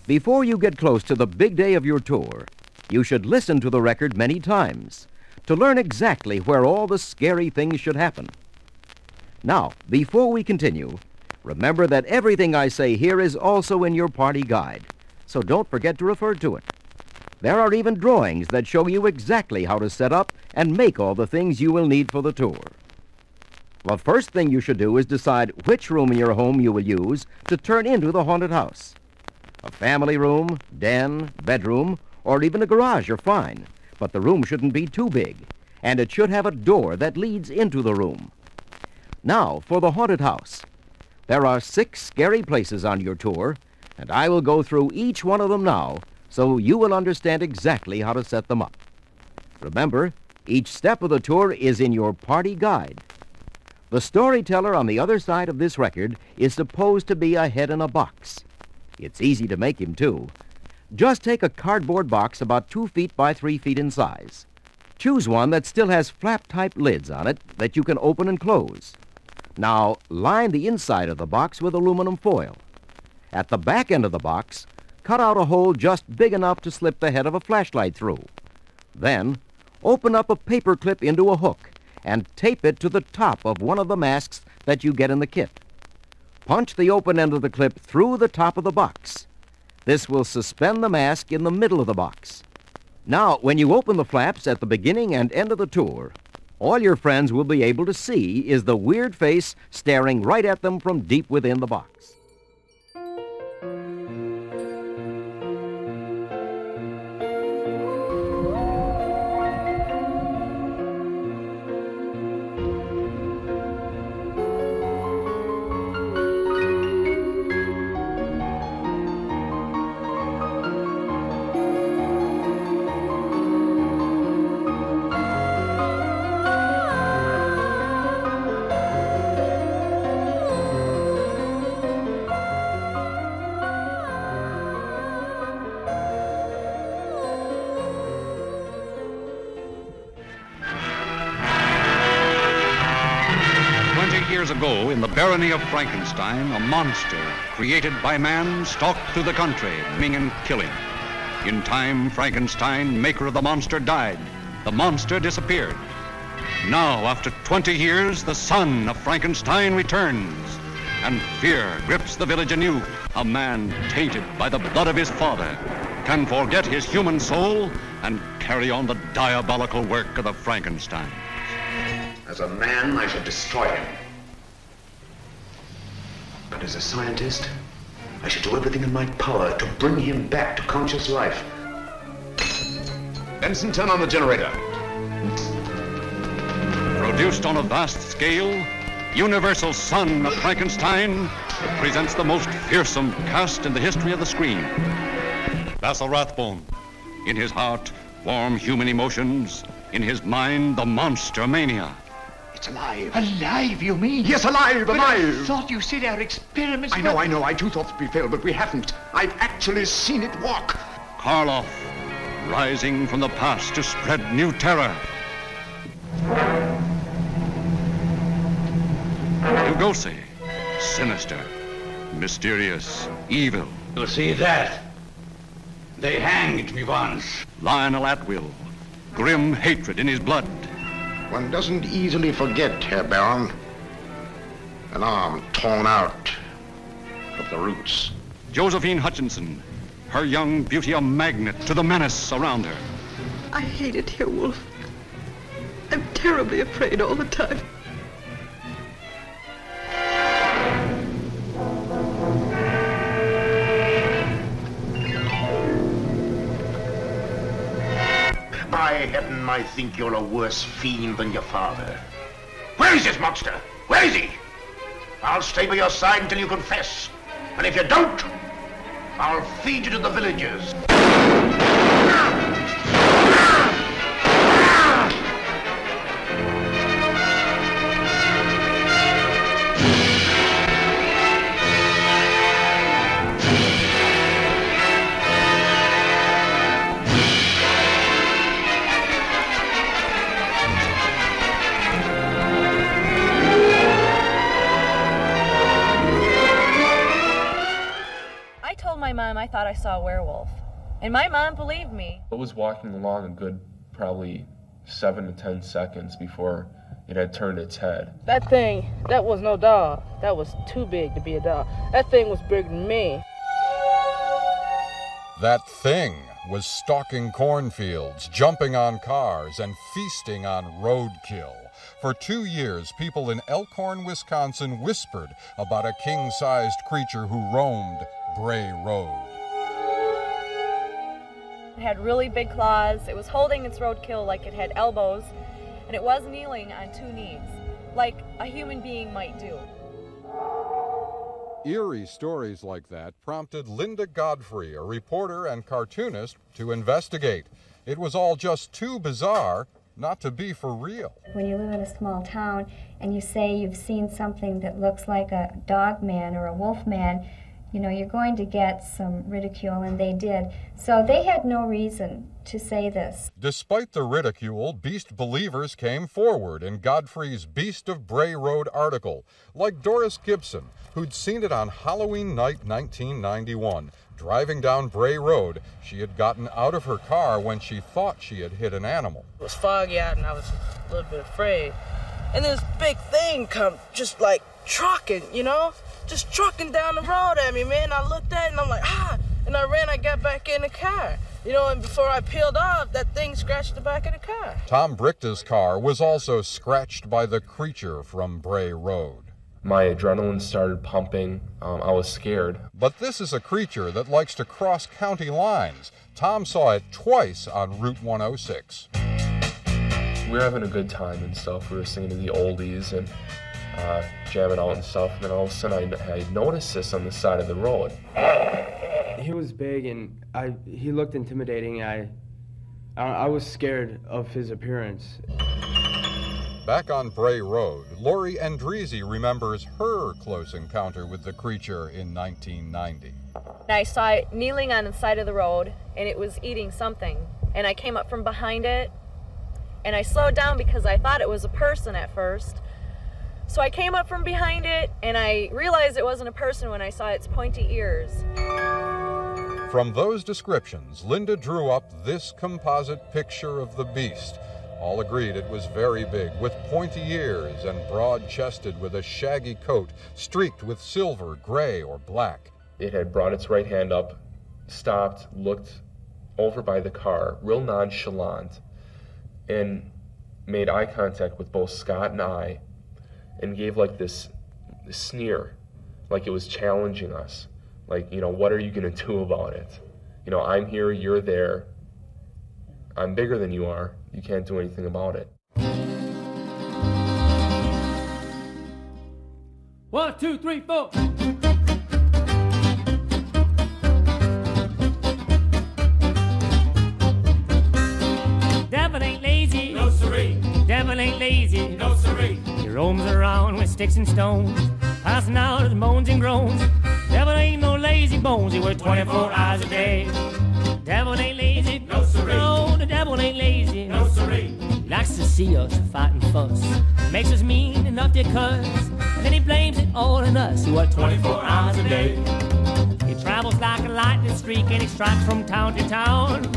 Before you get close to the big day of your tour, you should listen to the record many times to learn exactly where all the scary things should happen. Now, before we continue, remember that everything I say here is also in your party guide, so don't forget to refer to it. There are even drawings that show you exactly how to set up and make all the things you will need for the tour. The first thing you should do is decide which room in your home you will use to turn into the haunted house. A family room, den, bedroom, or even a garage are fine, but the room shouldn't be too big, and it should have a door that leads into the room. Now, for the haunted house. There are six scary places on your tour, and I will go through each one of them now so you will understand exactly how to set them up. Remember, each step of the tour is in your party guide. The storyteller on the other side of this record is supposed to be a head in a box. It's easy to make him, too. Just take a cardboard box about two feet by three feet in size. Choose one that still has flap-type lids on it that you can open and close. Now, line the inside of the box with aluminum foil. At the back end of the box, cut out a hole just big enough to slip the head of a flashlight through. Then, open up a paper clip into a hook and tape it to the top of one of the masks that you get in the kit. Punch the open end of the clip through the top of the box. This will suspend the mask in the middle of the box. Now, when you open the flaps at the beginning and end of the tour, all your friends will be able to see is the weird face staring right at them from deep within the box. Frankenstein, a monster created by man stalked through the country, maiming and killing. In time, Frankenstein, maker of the monster, died. The monster disappeared. Now, after 20 years, the son of Frankenstein returns, and fear grips the village anew. A man tainted by the blood of his father can forget his human soul and carry on the diabolical work of the Frankenstein. As a man, I should destroy him. But as a scientist, I should do everything in my power to bring him back to conscious life. Benson, turn on the generator. Produced on a vast scale, Universal's son of Frankenstein presents the most fearsome cast in the history of the screen. Basil Rathbone. In his heart, warm human emotions. In his mind, the monster mania. It's alive. Alive, you mean? Yes, alive, But I alive. thought you said our experiments I know, I know. I too thought that we failed, but we haven't. I've actually seen it walk. Karloff, rising from the past to spread new terror. Lugosi, sinister, mysterious, evil. You see that? They hanged me once. Lionel Atwill, grim hatred in his blood. One doesn't easily forget, Herr Baron. An arm torn out of the roots. Josephine Hutchinson, her young beauty a magnet to the menace around her. I hate it here, Wolf. I'm terribly afraid all the time. I think you're a worse fiend than your father. Where is this monster? Where is he? I'll stay by your side until you confess. And if you don't, I'll feed you to the villagers. Saw a werewolf. And my mom believed me. It was walking along a good probably seven to ten seconds before it had turned its head. That thing, that was no dog. That was too big to be a dog. That thing was bigger than me. That thing was stalking cornfields, jumping on cars, and feasting on roadkill. For two years, people in Elkhorn, Wisconsin whispered about a king sized creature who roamed Bray Road. It had really big claws. It was holding its roadkill like it had elbows. And it was kneeling on two knees, like a human being might do. Eerie stories like that prompted Linda Godfrey, a reporter and cartoonist, to investigate. It was all just too bizarre not to be for real. When you live in a small town and you say you've seen something that looks like a dog man or a wolf man, you know, you're going to get some ridicule, and they did. So they had no reason to say this. Despite the ridicule, Beast believers came forward in Godfrey's Beast of Bray Road article, like Doris Gibson, who'd seen it on Halloween night 1991. Driving down Bray Road, she had gotten out of her car when she thought she had hit an animal. It was foggy out and I was a little bit afraid. And this big thing come just like trucking, you know? Just trucking down the road at me, man. I looked at it and I'm like, ah! And I ran, I got back in the car. You know, and before I peeled off, that thing scratched the back of the car. Tom Brichta's car was also scratched by the creature from Bray Road. My adrenaline started pumping. Um, I was scared. But this is a creature that likes to cross county lines. Tom saw it twice on Route 106. We were having a good time and stuff. We were singing to the oldies and uh, jamming out and stuff. And then all of a sudden, I, I noticed this on the side of the road. He was big and I he looked intimidating. I I, I was scared of his appearance. Back on Bray Road, Lorianne Endrizzi remembers her close encounter with the creature in 1990. I saw it kneeling on the side of the road, and it was eating something. And I came up from behind it, and I slowed down because I thought it was a person at first. So I came up from behind it, and I realized it wasn't a person when I saw its pointy ears. From those descriptions, Linda drew up this composite picture of the beast. All agreed it was very big, with pointy ears and broad chested, with a shaggy coat streaked with silver, gray, or black. It had brought its right hand up, stopped, looked over by the car, real nonchalant, and made eye contact with both Scott and I, and gave like this, this sneer, like it was challenging us. Like, you know, what are you going to do about it? You know, I'm here, you're there. I'm bigger than you are. You can't do anything about it. One, two, three, four. Devil ain't lazy. No siree. Devil ain't lazy. No siree. Roams around with sticks and stones, passing out his moans and groans. Devil ain't no lazy bones. He works 24 hours a day. Devil ain't lazy. No siree. No, the devil ain't lazy. No siree. He likes to see us fight and fuss. Makes us mean enough to cuss. Then he blames it all on us. He works 24 hours a day. He travels like a lightning streak and he strikes from town to town.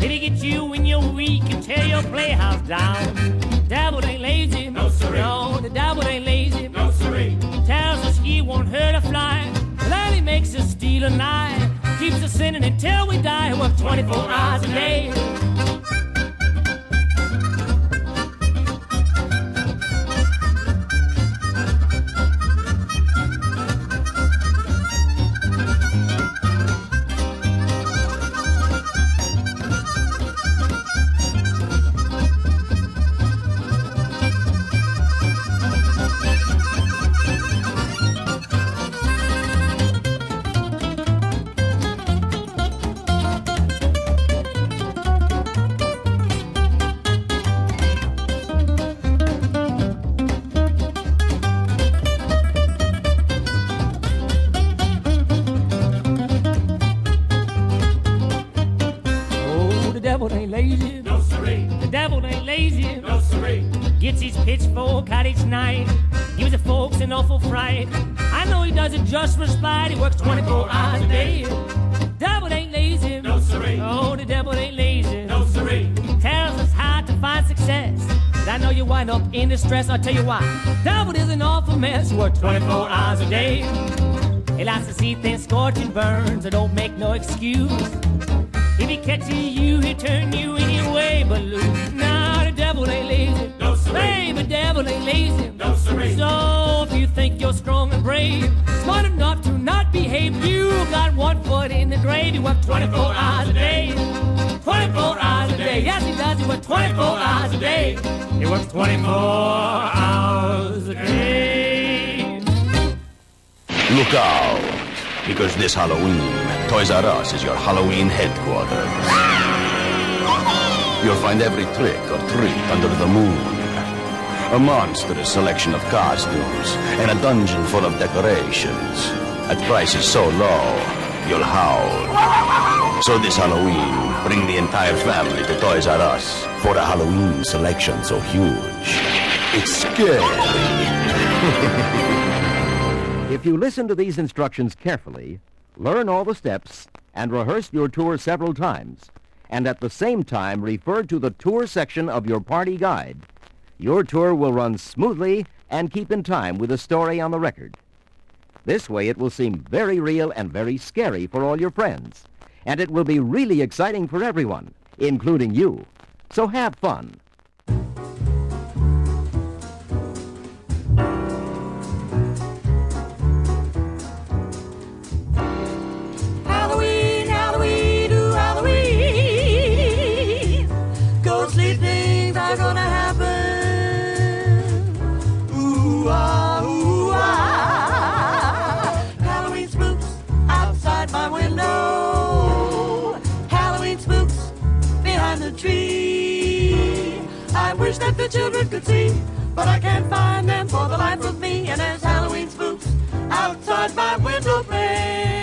If he gets you when you're weak and tear your playhouse down. The devil ain't lazy. No, siree. No, the devil ain't lazy. No siree. Tells us he won't hurt a fly. Then he makes us steal a night. Keeps us sinning until we die. Work 24 hours a day. Gets his pitchfork out each night. Gives the folks an awful fright. I know he does it just for spite. He works 24 hours a day. Devil ain't lazy. No siree. Oh, the devil ain't lazy. No siree. Tells us how to find success. But I know you wind up in distress. I'll tell you why. Devil is an awful mess. He works 24 hours a day. He likes to see things scorch and burn, so don't make no excuse. If he catches you, he'll turn you any way but loose. Nah, the devil ain't lazy. No siree. Hey, the devil ain't lazy. No siree. So if you think you're strong and brave, smart enough to not behave, you got one foot in the grave. You work 24 hours a day. 24 hours a day. Yes, he does. He works 24 hours a day. He works 24 hours a day. Look out, because this Halloween, Toys R Us is your Halloween headquarters. Ah! You'll find every trick or treat under the moon. A monstrous selection of costumes and a dungeon full of decorations at prices so low, you'll howl. So this Halloween, bring the entire family to Toys R Us for a Halloween selection so huge. It's scary. If you listen to these instructions carefully, learn all the steps, and rehearse your tour several times, and at the same time refer to the tour section of your party guide, your tour will run smoothly and keep in time with the story on the record. This way it will seem very real and very scary for all your friends, and it will be really exciting for everyone, including you. So have fun. Could see, but I can't find them for the life of me. And there's Halloween spooks outside my window pane.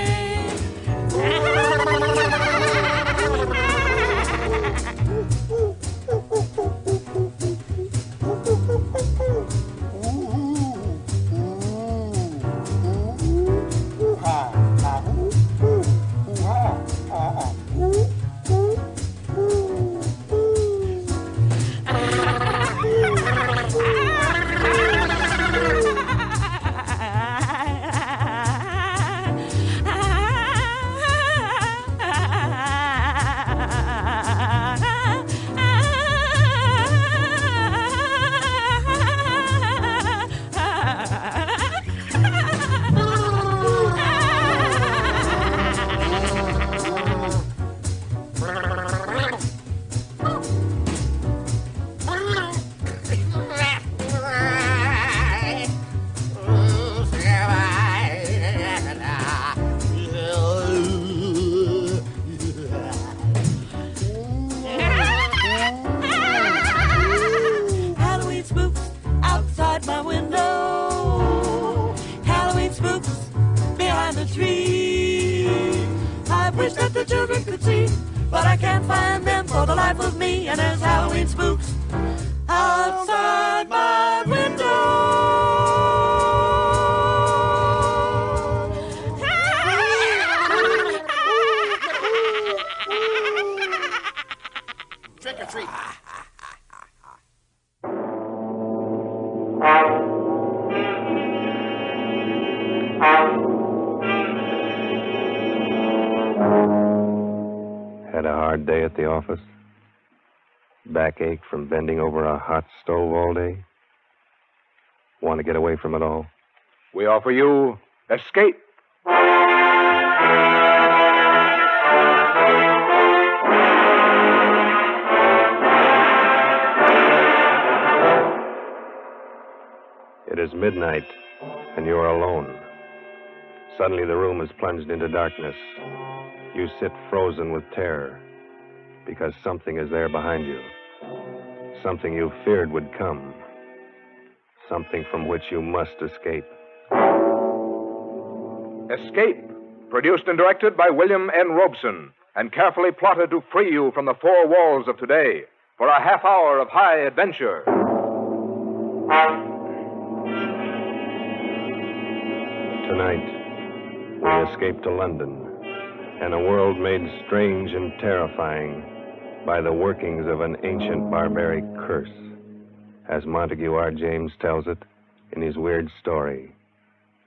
Get away from it all? We offer you escape. It is midnight, and you are alone. Suddenly, the room is plunged into darkness. You sit frozen with terror because something is there behind you. Something you feared would come. Something from which you must escape. Escape, produced and directed by William N. Robson, and carefully plotted to free you from the four walls of today for a half hour of high adventure. Tonight, we escape to London and a world made strange and terrifying by the workings of an ancient barbaric curse, as Montague R. James tells it in his weird story,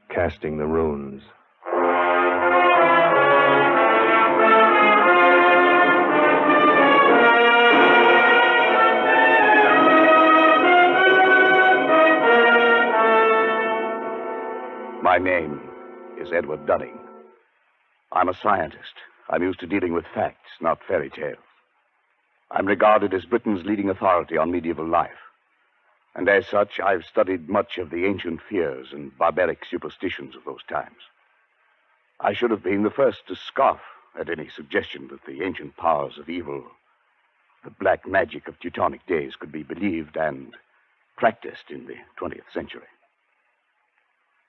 Casting the Runes. My name is Edward Dunning. I'm a scientist. I'm used to dealing with facts, not fairy tales. I'm regarded as Britain's leading authority on medieval life. And as such, I've studied much of the ancient fears and barbaric superstitions of those times. I should have been the first to scoff at any suggestion that the ancient powers of evil, the black magic of Teutonic days, could be believed and practiced in the 20th century.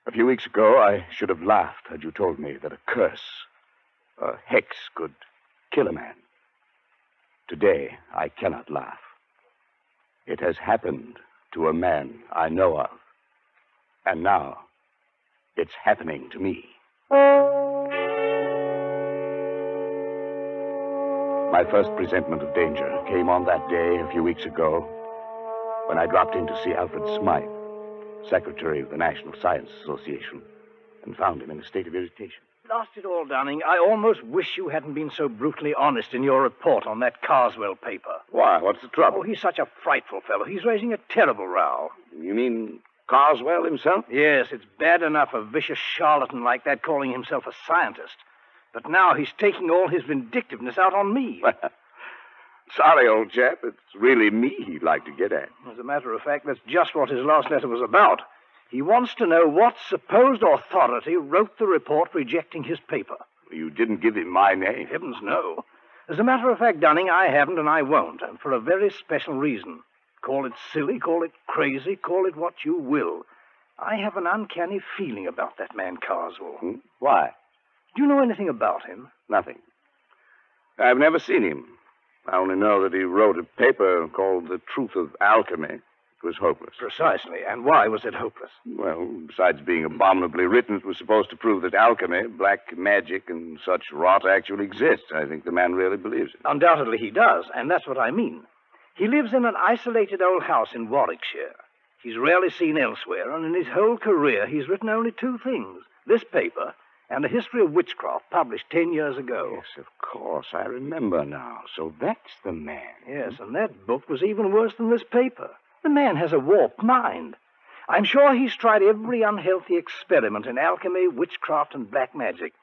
A few weeks ago, I should have laughed had you told me that a curse, a hex, could kill a man. Today, I cannot laugh. It has happened to a man I know of. And now, it's happening to me. My first presentiment of danger came on that day a few weeks ago when I dropped in to see Alfred Smythe, Secretary of the National Science Association, and found him in a state of irritation. Blast it all, Dunning. I almost wish you hadn't been so brutally honest in your report on that Carswell paper. Why? What's the trouble? Oh, he's such a frightful fellow. He's raising a terrible row. You mean Carswell himself? Yes, it's bad enough a vicious charlatan like that calling himself a scientist. But now he's taking all his vindictiveness out on me. Sorry, old chap. It's really me he'd like to get at. As a matter of fact, that's just what his last letter was about. He wants to know what supposed authority wrote the report rejecting his paper. You didn't give him my name. Heavens, no. As a matter of fact, Dunning, I haven't and I won't, and for a very special reason. Call it silly, call it crazy, call it what you will. I have an uncanny feeling about that man Carswell. Hmm? Why? Do you know anything about him? Nothing. I've never seen him. I only know that he wrote a paper called The Truth of Alchemy. Was hopeless. Precisely. And why was it hopeless? Well, besides being abominably written, it was supposed to prove that alchemy, black magic, and such rot actually exists. I think the man really believes it. Undoubtedly he does, and that's what I mean. He lives in an isolated old house in Warwickshire. He's rarely seen elsewhere, and in his whole career he's written only two things this paper and a history of witchcraft published ten years ago. Yes, of course. I remember now. So that's the man. Yes, and that book was even worse than this paper. The man has a warped mind. I'm sure he's tried every unhealthy experiment in alchemy, witchcraft, and black magic.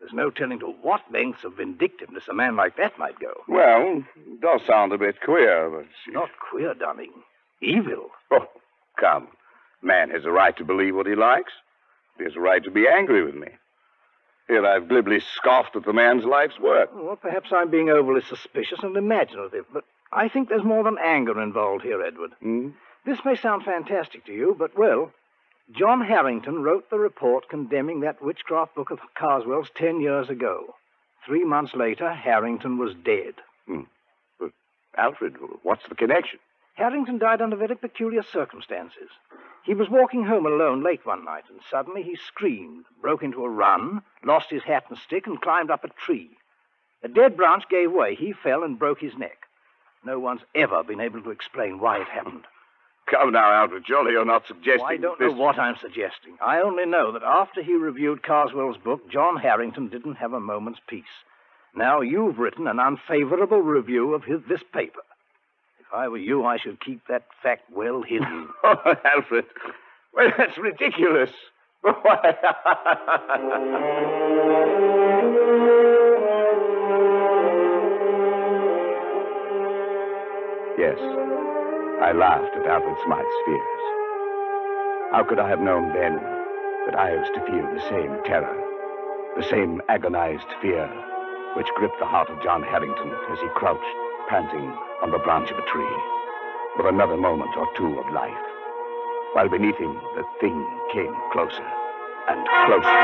There's no telling to what lengths of vindictiveness a man like that might go. Well, it does sound a bit queer, but. It's Not queer, Dunning. Evil. Oh, come. Man has a right to believe what he likes. He has a right to be angry with me. Here I've glibly scoffed at the man's life's work. Well, perhaps I'm being overly suspicious and imaginative, but I think there's more than anger involved here, Edward. Hmm? This may sound fantastic to you, but, well, John Harrington wrote the report condemning that witchcraft book of Carswell's ten years ago. Three months later, Harrington was dead. Hmm. But Alfred, what's the connection? Harrington died under very peculiar circumstances. He was walking home alone late one night, and suddenly he screamed, broke into a run, lost his hat and stick, and climbed up a tree. A dead branch gave way. He fell and broke his neck. No one's ever been able to explain why it happened. Come now, Alfred. Surely you're not suggesting. Well, I don't this... know what I'm suggesting. I only know that after he reviewed Carswell's book, John Harrington didn't have a moment's peace. Now you've written an unfavorable review of his, this paper. If I were you, I should keep that fact well hidden. Oh, Alfred. Well, that's ridiculous. yes, I laughed at Alfred Smythe's fears. How could I have known then that I was to feel the same terror, the same agonized fear which gripped the heart of John Harrington as he crouched, panting, on the branch of a tree, for another moment or two of life, while beneath him the thing came closer and closer.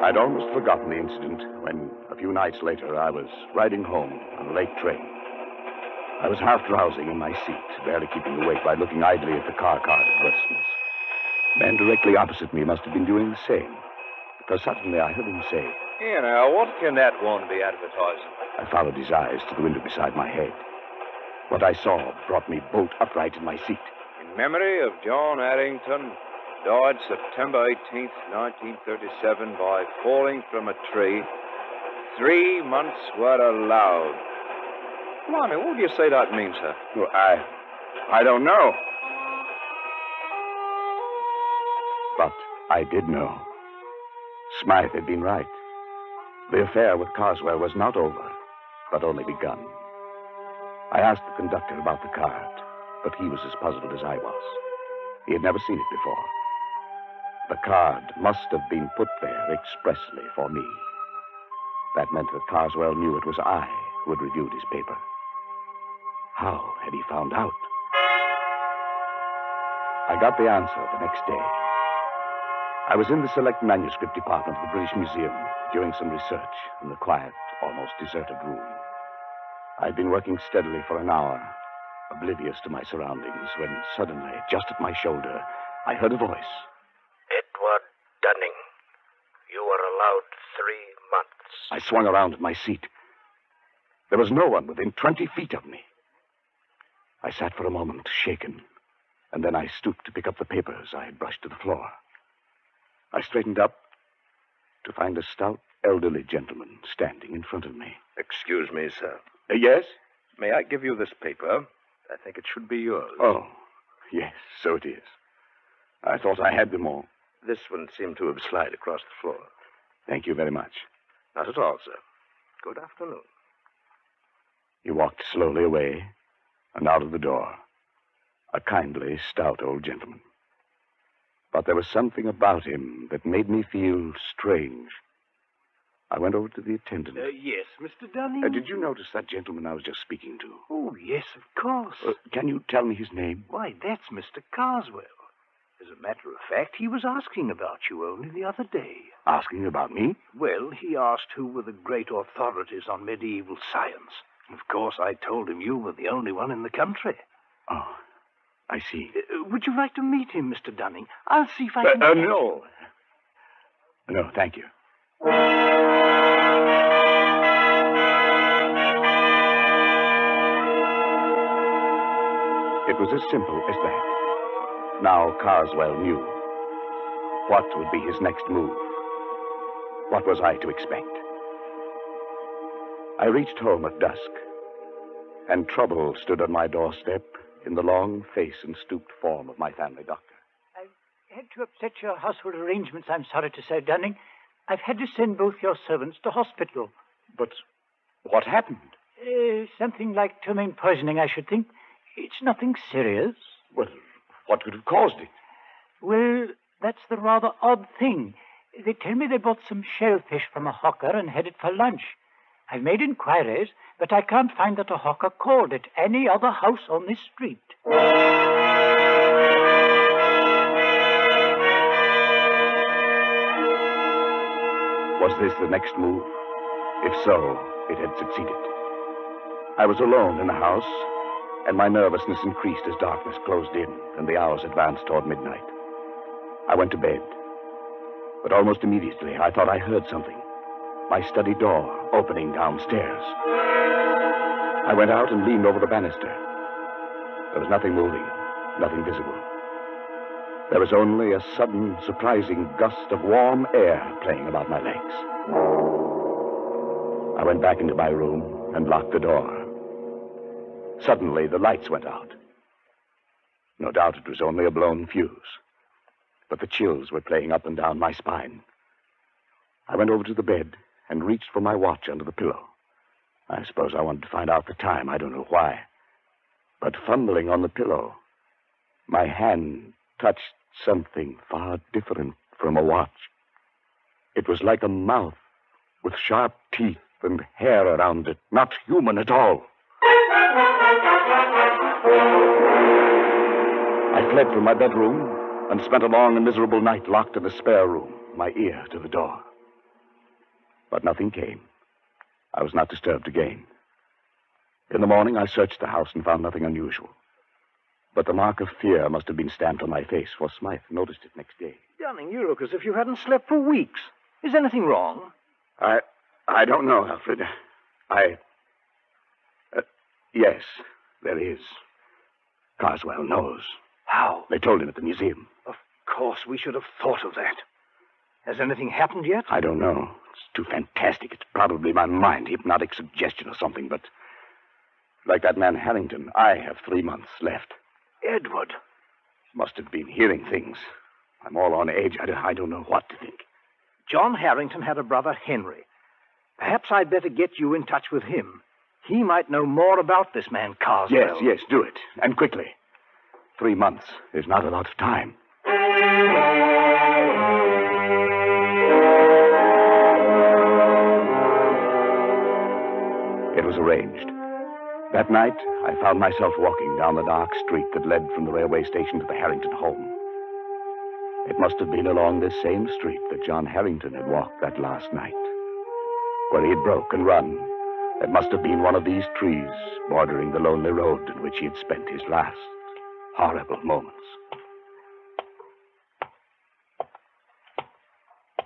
I'd almost forgotten the incident when, a few nights later, I was riding home on a late train. I was half drowsing in my seat, barely keeping awake by looking idly at the car card advertisements. The man directly opposite me must have been doing the same, because suddenly I heard him say, Here now, what can that one be advertising? I followed his eyes to the window beside my head. What I saw brought me bolt upright in my seat. In memory of John Harrington, died September 18th, 1937, by falling from a tree. Three months were allowed. Blimey, what do you say that means, sir? Well, I. I don't know. But I did know. Smythe had been right. The affair with Carswell was not over, but only begun. I asked the conductor about the card, but he was as puzzled as I was. He had never seen it before. The card must have been put there expressly for me. That meant that Carswell knew it was I who had reviewed his paper. How had he found out? I got the answer the next day. I was in the select manuscript department of the British Museum doing some research in the quiet, almost deserted room. I'd been working steadily for an hour, oblivious to my surroundings, when suddenly, just at my shoulder, I heard a voice. Edward Dunning, you are allowed three months. I swung around in my seat. There was no one within 20 feet of me. I sat for a moment, shaken, and then I stooped to pick up the papers I had brushed to the floor. I straightened up to find a stout, elderly gentleman standing in front of me. Excuse me, sir. Uh, yes? May I give you this paper? I think it should be yours. Oh, yes, so it is. I thought I had them all. This one seemed to have slid across the floor. Thank you very much. Not at all, sir. Good afternoon. He walked slowly away and out of the door. A kindly, stout old gentleman. But there was something about him that made me feel strange. I went over to the attendant. Uh, yes, Mr. Dunning. Uh, did you notice that gentleman I was just speaking to? Oh, yes, of course. Uh, can you tell me his name? Why, that's Mr. Carswell. As a matter of fact, he was asking about you only the other day. Asking about me? Well, he asked who were the great authorities on medieval science. Of course, I told him you were the only one in the country. Oh, I see. Uh, would you like to meet him, Mr. Dunning? I'll see if I Uh, can. uh, no. No, thank you. It was as simple as that. Now Carswell knew. What would be his next move? What was I to expect? I reached home at dusk, and trouble stood on my doorstep in the long face and stooped form of my family doctor. I've had to upset your household arrangements, I'm sorry to say, Dunning. I've had to send both your servants to hospital. But what happened? Uh, something like ptomaine poisoning, I should think. It's nothing serious. Well, what could have caused it? Well, that's the rather odd thing. They tell me they bought some shellfish from a hawker and had it for lunch. I've made inquiries, but I can't find that a hawker called at any other house on this street. Was this the next move? If so, it had succeeded. I was alone in the house, and my nervousness increased as darkness closed in and the hours advanced toward midnight. I went to bed, but almost immediately I thought I heard something. My study door opening downstairs. I went out and leaned over the banister. There was nothing moving, nothing visible. There was only a sudden, surprising gust of warm air playing about my legs. I went back into my room and locked the door. Suddenly, the lights went out. No doubt it was only a blown fuse, but the chills were playing up and down my spine. I went over to the bed and reached for my watch under the pillow. I suppose I wanted to find out the time. I don't know why. But fumbling on the pillow, my hand touched something far different from a watch. It was like a mouth with sharp teeth and hair around it, not human at all. I fled from my bedroom and spent a long and miserable night locked in the spare room, my ear to the door. But nothing came. I was not disturbed again. In the morning, I searched the house and found nothing unusual. But the mark of fear must have been stamped on my face, for Smythe noticed it next day. Dunning, you look as if you hadn't slept for weeks. Is anything wrong? I. I don't know, Alfred. I. Uh, yes, there is. Carswell knows. How? They told him at the museum. Of course, we should have thought of that. Has anything happened yet? I don't know. It's too fantastic. It's probably my mind, hypnotic suggestion or something, but. Like that man Harrington, I have three months left. Edward. Must have been hearing things. I'm all on edge. I don't, I don't know what to think. John Harrington had a brother, Henry. Perhaps I'd better get you in touch with him. He might know more about this man, Carswell. Yes, yes, do it. And quickly. Three months is not a lot of time. It was arranged. That night, I found myself walking down the dark street that led from the railway station to the Harrington home. It must have been along this same street that John Harrington had walked that last night. Where he had broke and run. It must have been one of these trees bordering the lonely road in which he had spent his last horrible moments.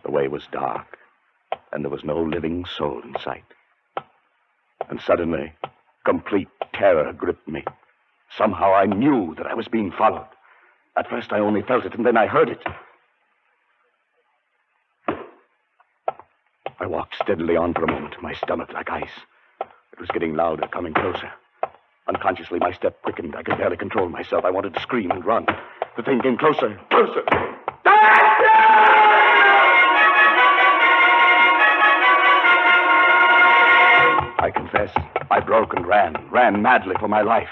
The way was dark, and there was no living soul in sight. And suddenly, complete terror gripped me. Somehow I knew that I was being followed. At first I only felt it, and then I heard it. I walked steadily on for a moment, my stomach like ice. It was getting louder, coming closer. Unconsciously, my step quickened. I could barely control myself. I wanted to scream and run. The thing came closer, closer. I confess, I broke and ran, ran madly for my life.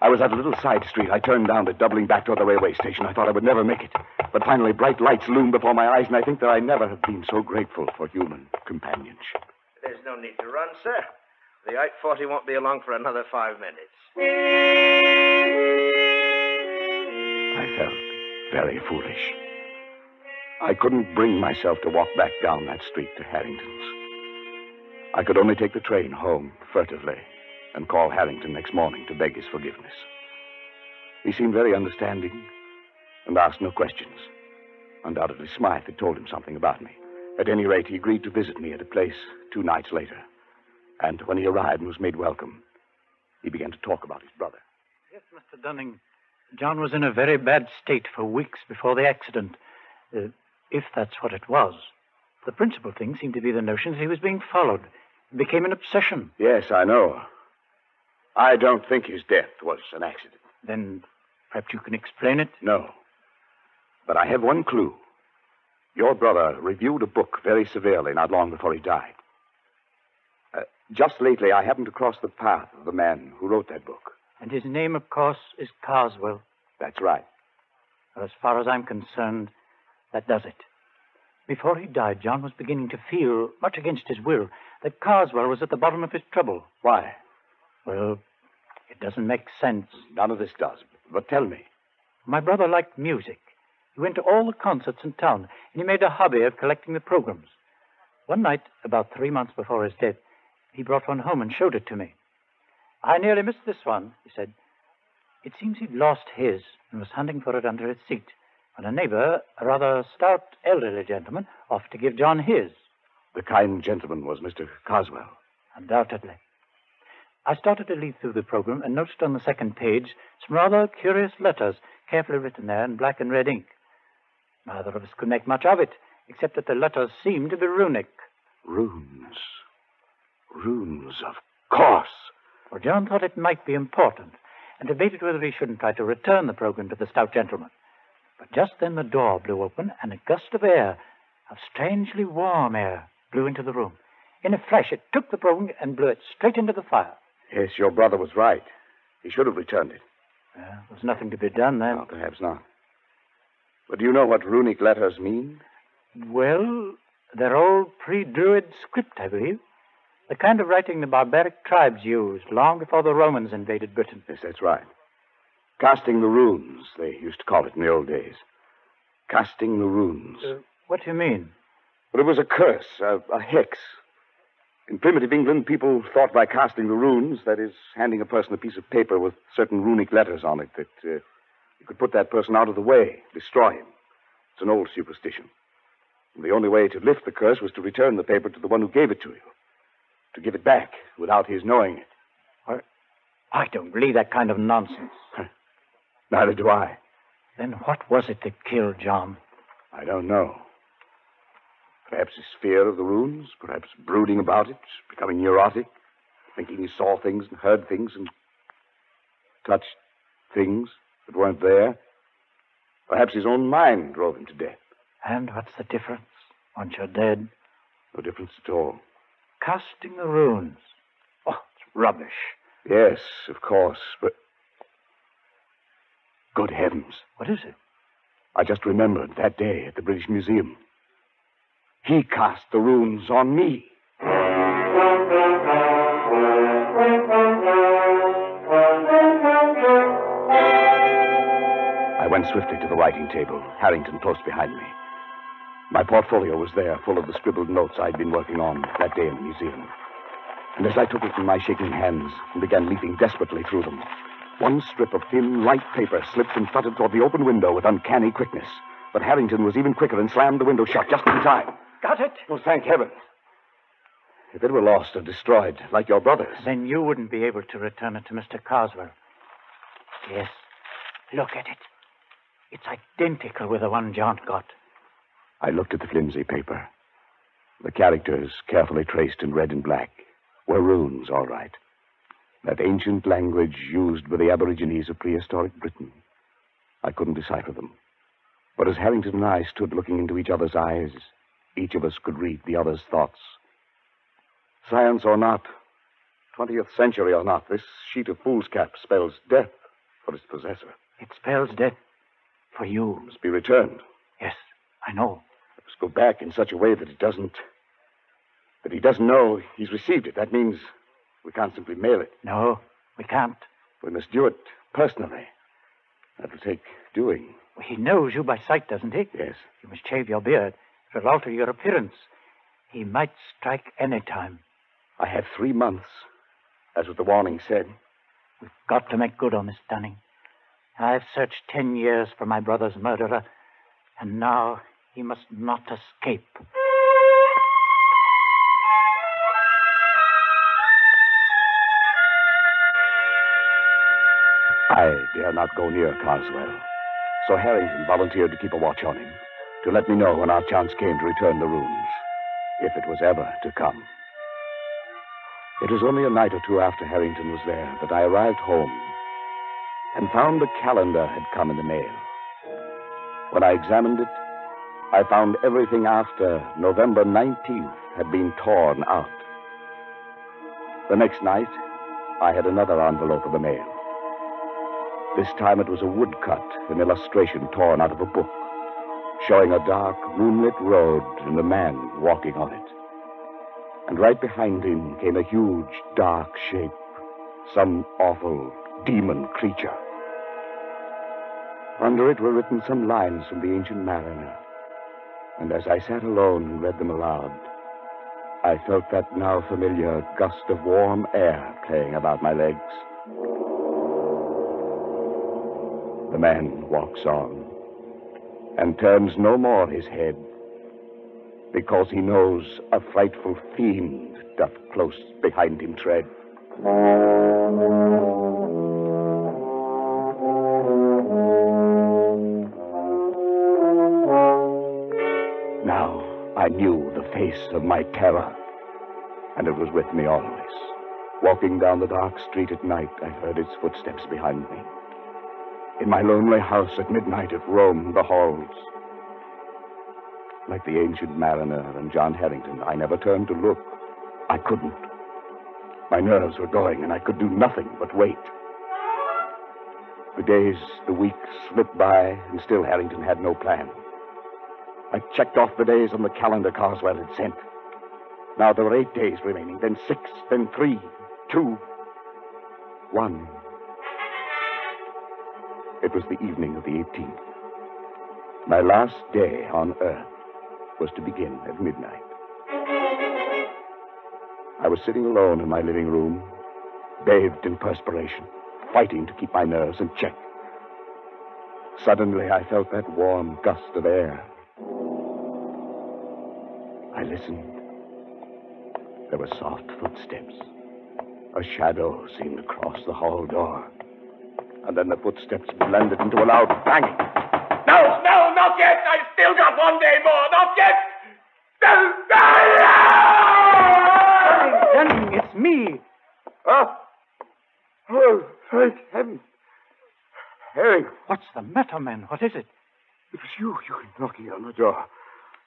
I was at a little side street. I turned down it, doubling back toward the railway station. I thought I would never make it. But finally, bright lights loomed before my eyes, and I think that I never have been so grateful for human companionship. There's no need to run, sir. The 840 won't be along for another five minutes. I felt very foolish. I couldn't bring myself to walk back down that street to Harrington's. I could only take the train home furtively and call Harrington next morning to beg his forgiveness. He seemed very understanding and asked no questions. Undoubtedly, Smythe had told him something about me. At any rate, he agreed to visit me at a place two nights later. And when he arrived and was made welcome, he began to talk about his brother. Yes, Mr. Dunning. John was in a very bad state for weeks before the accident. Uh, if that's what it was. The principal thing seemed to be the notion that he was being followed. It became an obsession. Yes, I know. I don't think his death was an accident. Then perhaps you can explain it? No. But I have one clue. Your brother reviewed a book very severely not long before he died. Just lately, I happened to cross the path of the man who wrote that book. And his name, of course, is Carswell. That's right. Well, as far as I'm concerned, that does it. Before he died, John was beginning to feel, much against his will, that Carswell was at the bottom of his trouble. Why? Well, it doesn't make sense. None of this does. But tell me. My brother liked music. He went to all the concerts in town, and he made a hobby of collecting the programs. One night, about three months before his death, he brought one home and showed it to me. I nearly missed this one, he said. It seems he'd lost his and was hunting for it under his seat when a neighbor, a rather stout elderly gentleman, offered to give John his. The kind gentleman was Mr. Carswell. Undoubtedly. I started to leaf through the program and noticed on the second page some rather curious letters, carefully written there in black and red ink. Neither of us could make much of it, except that the letters seemed to be runic. Runes. Runes, of course. Well, John thought it might be important and debated whether he shouldn't try to return the program to the stout gentleman. But just then the door blew open and a gust of air, of strangely warm air, blew into the room. In a flash, it took the program and blew it straight into the fire. Yes, your brother was right. He should have returned it. Well, there was nothing to be done then. No, perhaps not. But do you know what runic letters mean? Well, they're old pre-Druid script, I believe. The kind of writing the barbaric tribes used long before the Romans invaded Britain. Yes, that's right. Casting the runes, they used to call it in the old days. Casting the runes. Uh, what do you mean? Well, it was a curse, a, a hex. In primitive England, people thought by casting the runes, that is, handing a person a piece of paper with certain runic letters on it, that uh, you could put that person out of the way, destroy him. It's an old superstition. And the only way to lift the curse was to return the paper to the one who gave it to you, to give it back without his knowing it. Or, I don't believe that kind of nonsense. Neither do I. Then what was it that killed John? I don't know. Perhaps his fear of the runes, perhaps brooding about it, becoming neurotic, thinking he saw things and heard things and touched things that weren't there. Perhaps his own mind drove him to death. And what's the difference once you're dead? No difference at all. Casting the runes. Oh, it's rubbish. Yes, of course, but. Good heavens. What is it? I just remembered that day at the British Museum. He cast the runes on me. I went swiftly to the writing table, Harrington close behind me. My portfolio was there, full of the scribbled notes I'd been working on that day in the museum. And as I took it in my shaking hands and began leaping desperately through them, one strip of thin, light paper slipped and fluttered toward the open window with uncanny quickness. But Harrington was even quicker and slammed the window shut just in time. Got it? Oh, thank heaven. If it were lost or destroyed, like your brother's. Then you wouldn't be able to return it to Mr. Carswell. Yes. Look at it. It's identical with the one John got. I looked at the flimsy paper. The characters, carefully traced in red and black, were runes, all right. That ancient language used by the Aborigines of prehistoric Britain. I couldn't decipher them. But as Harrington and I stood looking into each other's eyes, each of us could read the other's thoughts. Science or not, 20th century or not, this sheet of foolscap spells death for its possessor. It spells death for you. It must be returned. Yes, I know. Must go back in such a way that it doesn't. that he doesn't know he's received it. That means we can't simply mail it. No, we can't. We must do it personally. That'll take doing. Well, he knows you by sight, doesn't he? Yes. You must shave your beard. It'll alter your appearance. He might strike any time. I have three months. That's what the warning said. We've got to make good on this Dunning. I've searched ten years for my brother's murderer, and now he must not escape. I dare not go near Carswell. So Harrington volunteered to keep a watch on him, to let me know when our chance came to return the runes, if it was ever to come. It was only a night or two after Harrington was there that I arrived home and found the calendar had come in the mail. When I examined it, I found everything after November 19th had been torn out. The next night, I had another envelope of the mail. This time it was a woodcut, an illustration torn out of a book, showing a dark, moonlit road and a man walking on it. And right behind him came a huge, dark shape, some awful demon creature. Under it were written some lines from the ancient mariner. And as I sat alone and read them aloud, I felt that now familiar gust of warm air playing about my legs. The man walks on and turns no more his head because he knows a frightful fiend doth close behind him tread. I knew the face of my terror, and it was with me always. Walking down the dark street at night, I heard its footsteps behind me. In my lonely house at midnight, it roamed the halls. Like the ancient mariner and John Harrington, I never turned to look. I couldn't. My nerves were going, and I could do nothing but wait. The days, the weeks slipped by, and still Harrington had no plan. I checked off the days on the calendar Carswell had sent. Now there were eight days remaining, then six, then three, two, one. It was the evening of the 18th. My last day on Earth was to begin at midnight. I was sitting alone in my living room, bathed in perspiration, fighting to keep my nerves in check. Suddenly, I felt that warm gust of air. Listened. There were soft footsteps. A shadow seemed to cross the hall door. And then the footsteps blended into a loud banging. No, no, not yet. I've still got one day more. Not yet. No, Denning, it's me. Oh. Oh, thank heaven. Herring. What's the matter, man? What is it? It was you. You knocking on the door.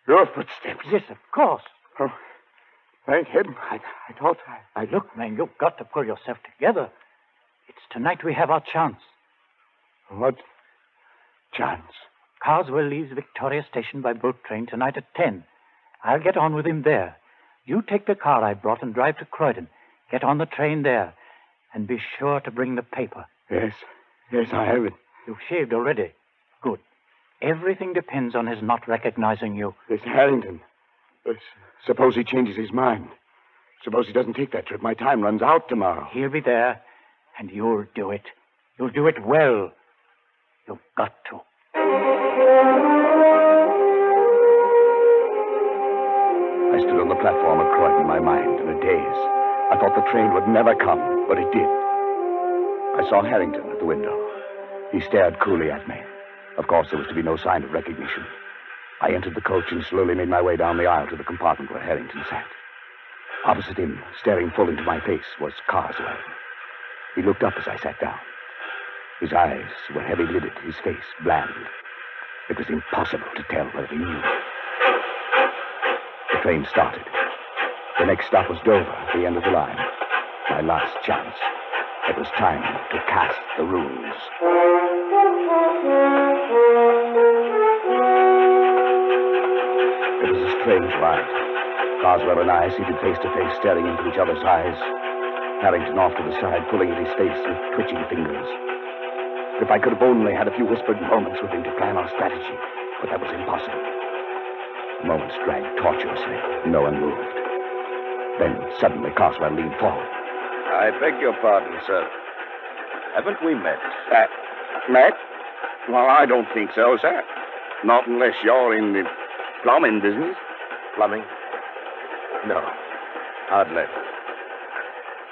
Your footsteps. Yes, of course. Oh, thank heaven. I, I thought I... I look, man, you've got to pull yourself together. It's tonight we have our chance. What chance? Carswell leaves Victoria Station by boat train tonight at 10. I'll get on with him there. You take the car I brought and drive to Croydon. Get on the train there. And be sure to bring the paper. Yes. Yes, I have it. You've shaved already. Good. Everything depends on his not recognizing you. It's Harrington. Suppose he changes his mind. Suppose he doesn't take that trip. My time runs out tomorrow. He'll be there, and you'll do it. You'll do it well. You've got to. I stood on the platform at Croydon, my mind in a daze. I thought the train would never come, but it did. I saw Harrington at the window. He stared coolly at me. Of course, there was to be no sign of recognition. I entered the coach and slowly made my way down the aisle to the compartment where Harrington sat. Opposite him, staring full into my face, was Carswell. He looked up as I sat down. His eyes were heavy lidded, his face bland. It was impossible to tell whether he knew. The train started. The next stop was Dover, the end of the line. My last chance. It was time to cast the runes. It was a strange ride. Carswell and I seated face to face, staring into each other's eyes. Harrington off to the side, pulling at his face with twitching fingers. If I could have only had a few whispered moments with him to plan our strategy, but that was impossible. The moments dragged tortuously. No one moved. Then suddenly Carswell leaned forward. I beg your pardon, sir. Haven't we met? Uh, Matt? Well, I don't think so, sir. Not unless you're in the plumbing business. Plumbing? No, hardly.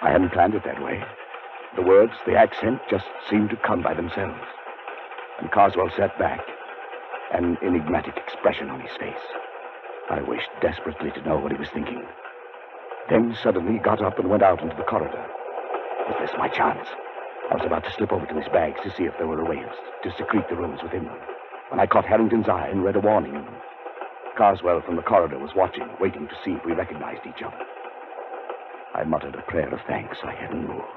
I hadn't planned it that way. The words, the accent just seemed to come by themselves. And Carswell sat back, an enigmatic expression on his face. I wished desperately to know what he was thinking. Then suddenly he got up and went out into the corridor. Was this my chance? I was about to slip over to his bags to see if there were ways to secrete the rooms within them when I caught Harrington's eye and read a warning in them. Carswell from the corridor was watching, waiting to see if we recognized each other. I muttered a prayer of thanks I hadn't moved.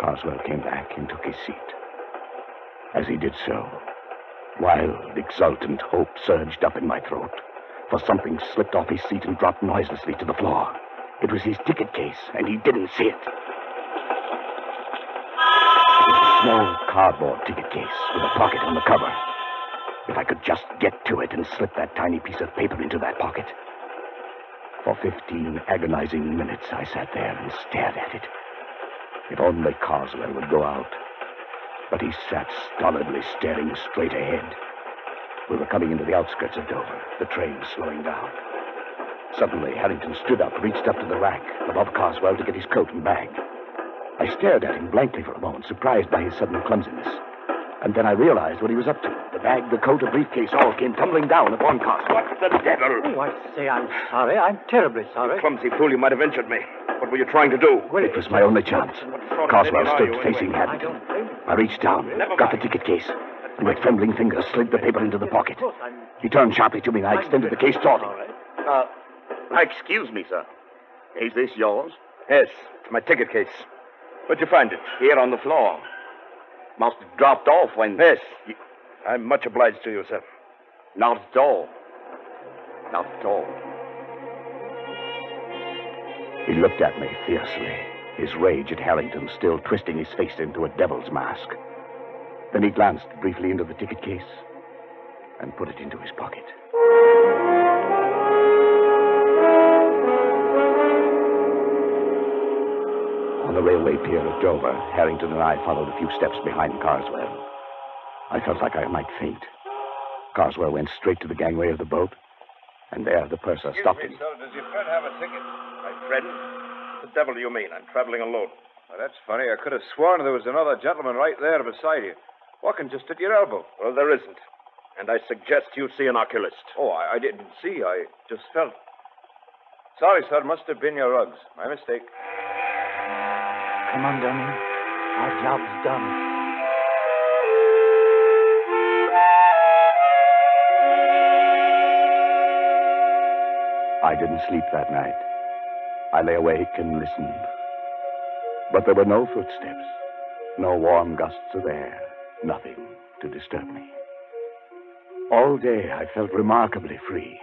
Carswell came back and took his seat. As he did so, wild, exultant hope surged up in my throat, for something slipped off his seat and dropped noiselessly to the floor. It was his ticket case, and he didn't see it. It was a small cardboard ticket case with a pocket on the cover. If I could just get to it and slip that tiny piece of paper into that pocket. For 15 agonizing minutes, I sat there and stared at it. If only Carswell would go out. But he sat stolidly staring straight ahead. We were coming into the outskirts of Dover, the train slowing down. Suddenly, Harrington stood up, reached up to the rack above Carswell to get his coat and bag. I stared at him blankly for a moment, surprised by his sudden clumsiness. And then I realized what he was up to. The bag, the coat, a briefcase all came tumbling down upon Carswell. What the devil? Oh, I say I'm sorry. I'm terribly sorry. Clumsy fool, you might have injured me. What were you trying to do? It was my only chance. Carswell stood facing Harrington. I reached down, got the ticket case, and with trembling fingers slid the paper into the pocket. He turned sharply to me, and I extended the case toward him. Uh, excuse me, sir. Is this yours? Yes, it's my ticket case. Where'd you find it? Here on the floor. Must have dropped off when. Yes. I'm much obliged to you, sir. Not at all. Not at all. He looked at me fiercely, his rage at Harrington still twisting his face into a devil's mask. Then he glanced briefly into the ticket case and put it into his pocket. On the railway pier at Dover, Harrington and I followed a few steps behind Carswell. I felt like I might faint. Carswell went straight to the gangway of the boat, and there the purser stopped him. Excuse me, sir. Does your friend have a ticket? My friend? What the devil do you mean? I'm traveling alone. Well, that's funny. I could have sworn there was another gentleman right there beside you, walking just at your elbow. Well, there isn't. And I suggest you see an oculist. Oh, I, I didn't see. I just felt. Sorry, sir. Must have been your rugs. My mistake. Come on, Dunning. Our job's done. I didn't sleep that night. I lay awake and listened. But there were no footsteps, no warm gusts of air, nothing to disturb me. All day I felt remarkably free,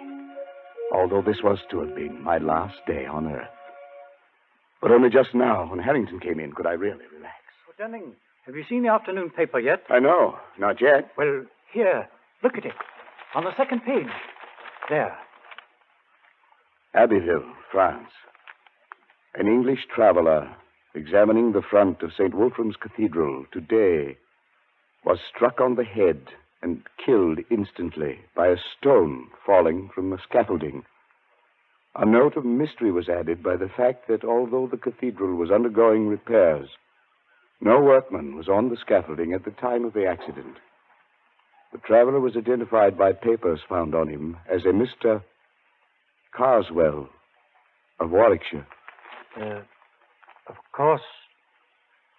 although this was to have been my last day on Earth. But only just now, when Harrington came in, could I really relax. Oh, Dunning, have you seen the afternoon paper yet? I know, not yet. Well, here, look at it. On the second page. There. Abbeville, France. An English traveler examining the front of St. Wulfram's Cathedral today was struck on the head and killed instantly by a stone falling from the scaffolding. A note of mystery was added by the fact that although the cathedral was undergoing repairs, no workman was on the scaffolding at the time of the accident. The traveler was identified by papers found on him as a Mr. Carswell of Warwickshire. Uh, of course,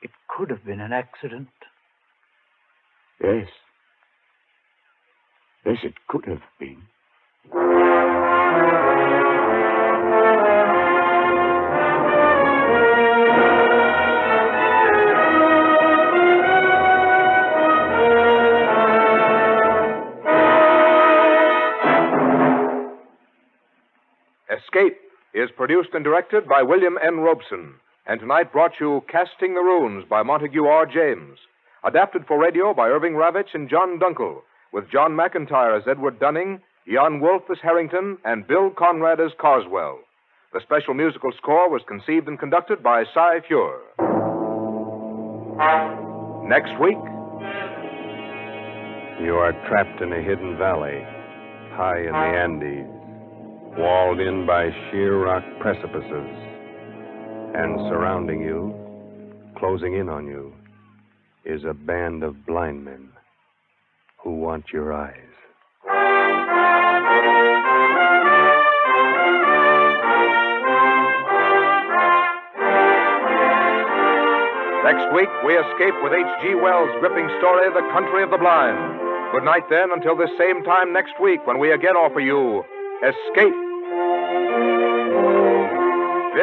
it could have been an accident. Yes. Yes, it could have been. Escape is produced and directed by William N. Robson, and tonight brought you Casting the Runes by Montague R. James. Adapted for radio by Irving Ravetch and John Dunkel, with John McIntire as Edward Dunning, Jan Wolfe as Harrington, and Bill Conrad as Carswell. The special musical score was conceived and conducted by Cy Feuer. Next week, You are trapped in a hidden valley, high in the Andes, walled in by sheer rock precipices, and surrounding you, closing in on you, is a band of blind men who want your eyes. Next week, we escape with H.G. Wells' gripping story, The Country of the Blind. Good night, then, until this same time next week when we again offer you Escape.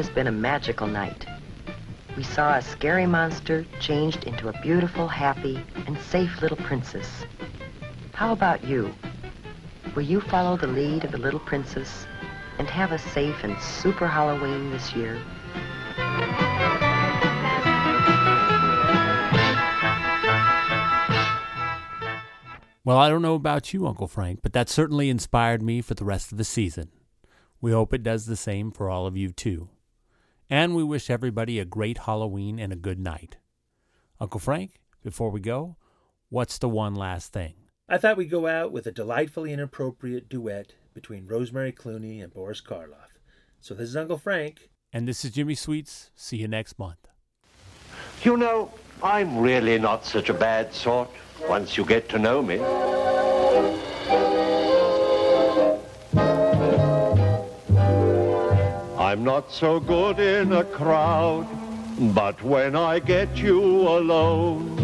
Has been a magical night. We saw a scary monster changed into a beautiful, happy, and safe little princess. How about you? Will you follow the lead of the little princess and have a safe and super Halloween this year? Well, I don't know about you, Uncle Frank, but that certainly inspired me for the rest of the season. We hope it does the same for all of you, too. And we wish everybody a great Halloween and a good night. Uncle Frank, before we go, what's the one last thing? I thought we'd go out with a delightfully inappropriate duet between Rosemary Clooney and Boris Karloff. So this is Uncle Frank. And this is Jimmy Sweets. See you next month. You know, I'm really not such a bad sort once you get to know me. I'm not so good in a crowd, but when I get you alone,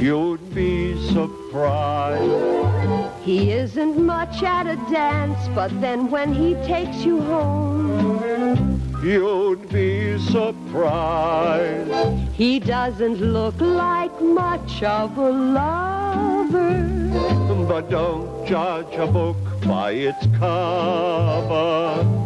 you'd be surprised. He isn't much at a dance, but then when he takes you home, You'd be surprised. he doesn't look like much of a lover. But don't judge a book by its cover.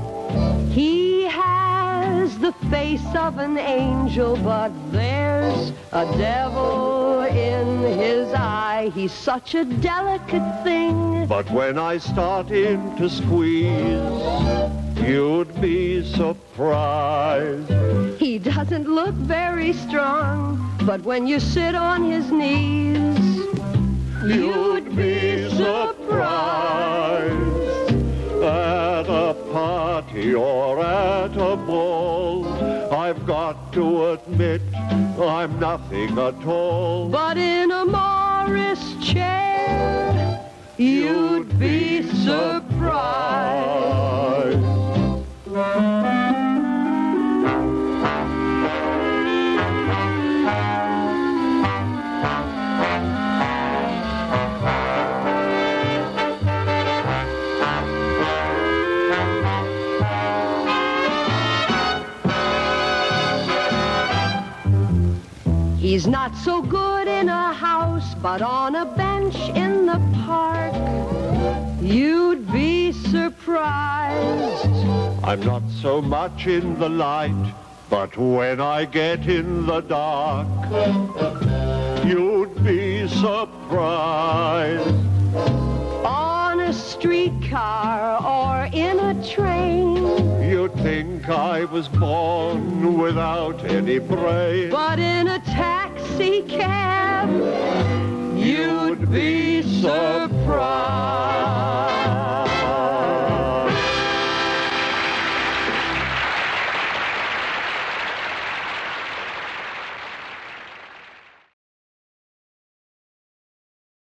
He has the face of an angel, but there's a devil in his eye. He's such a delicate thing. But when I start in to squeeze, you'd be surprised. He doesn't look very strong, but when you sit on his knees, You'd be surprised at a party or at a ball. I've got to admit I'm nothing at all. but in a Morris chair, you'd be surprised. He's not so good in a house, but on a bench in the park, you'd be surprised. I'm not so much in the light, but when I get in the dark, you'd be surprised. On a streetcar or in a train you think I was born without any brain? But in a taxi cab, you'd be surprised.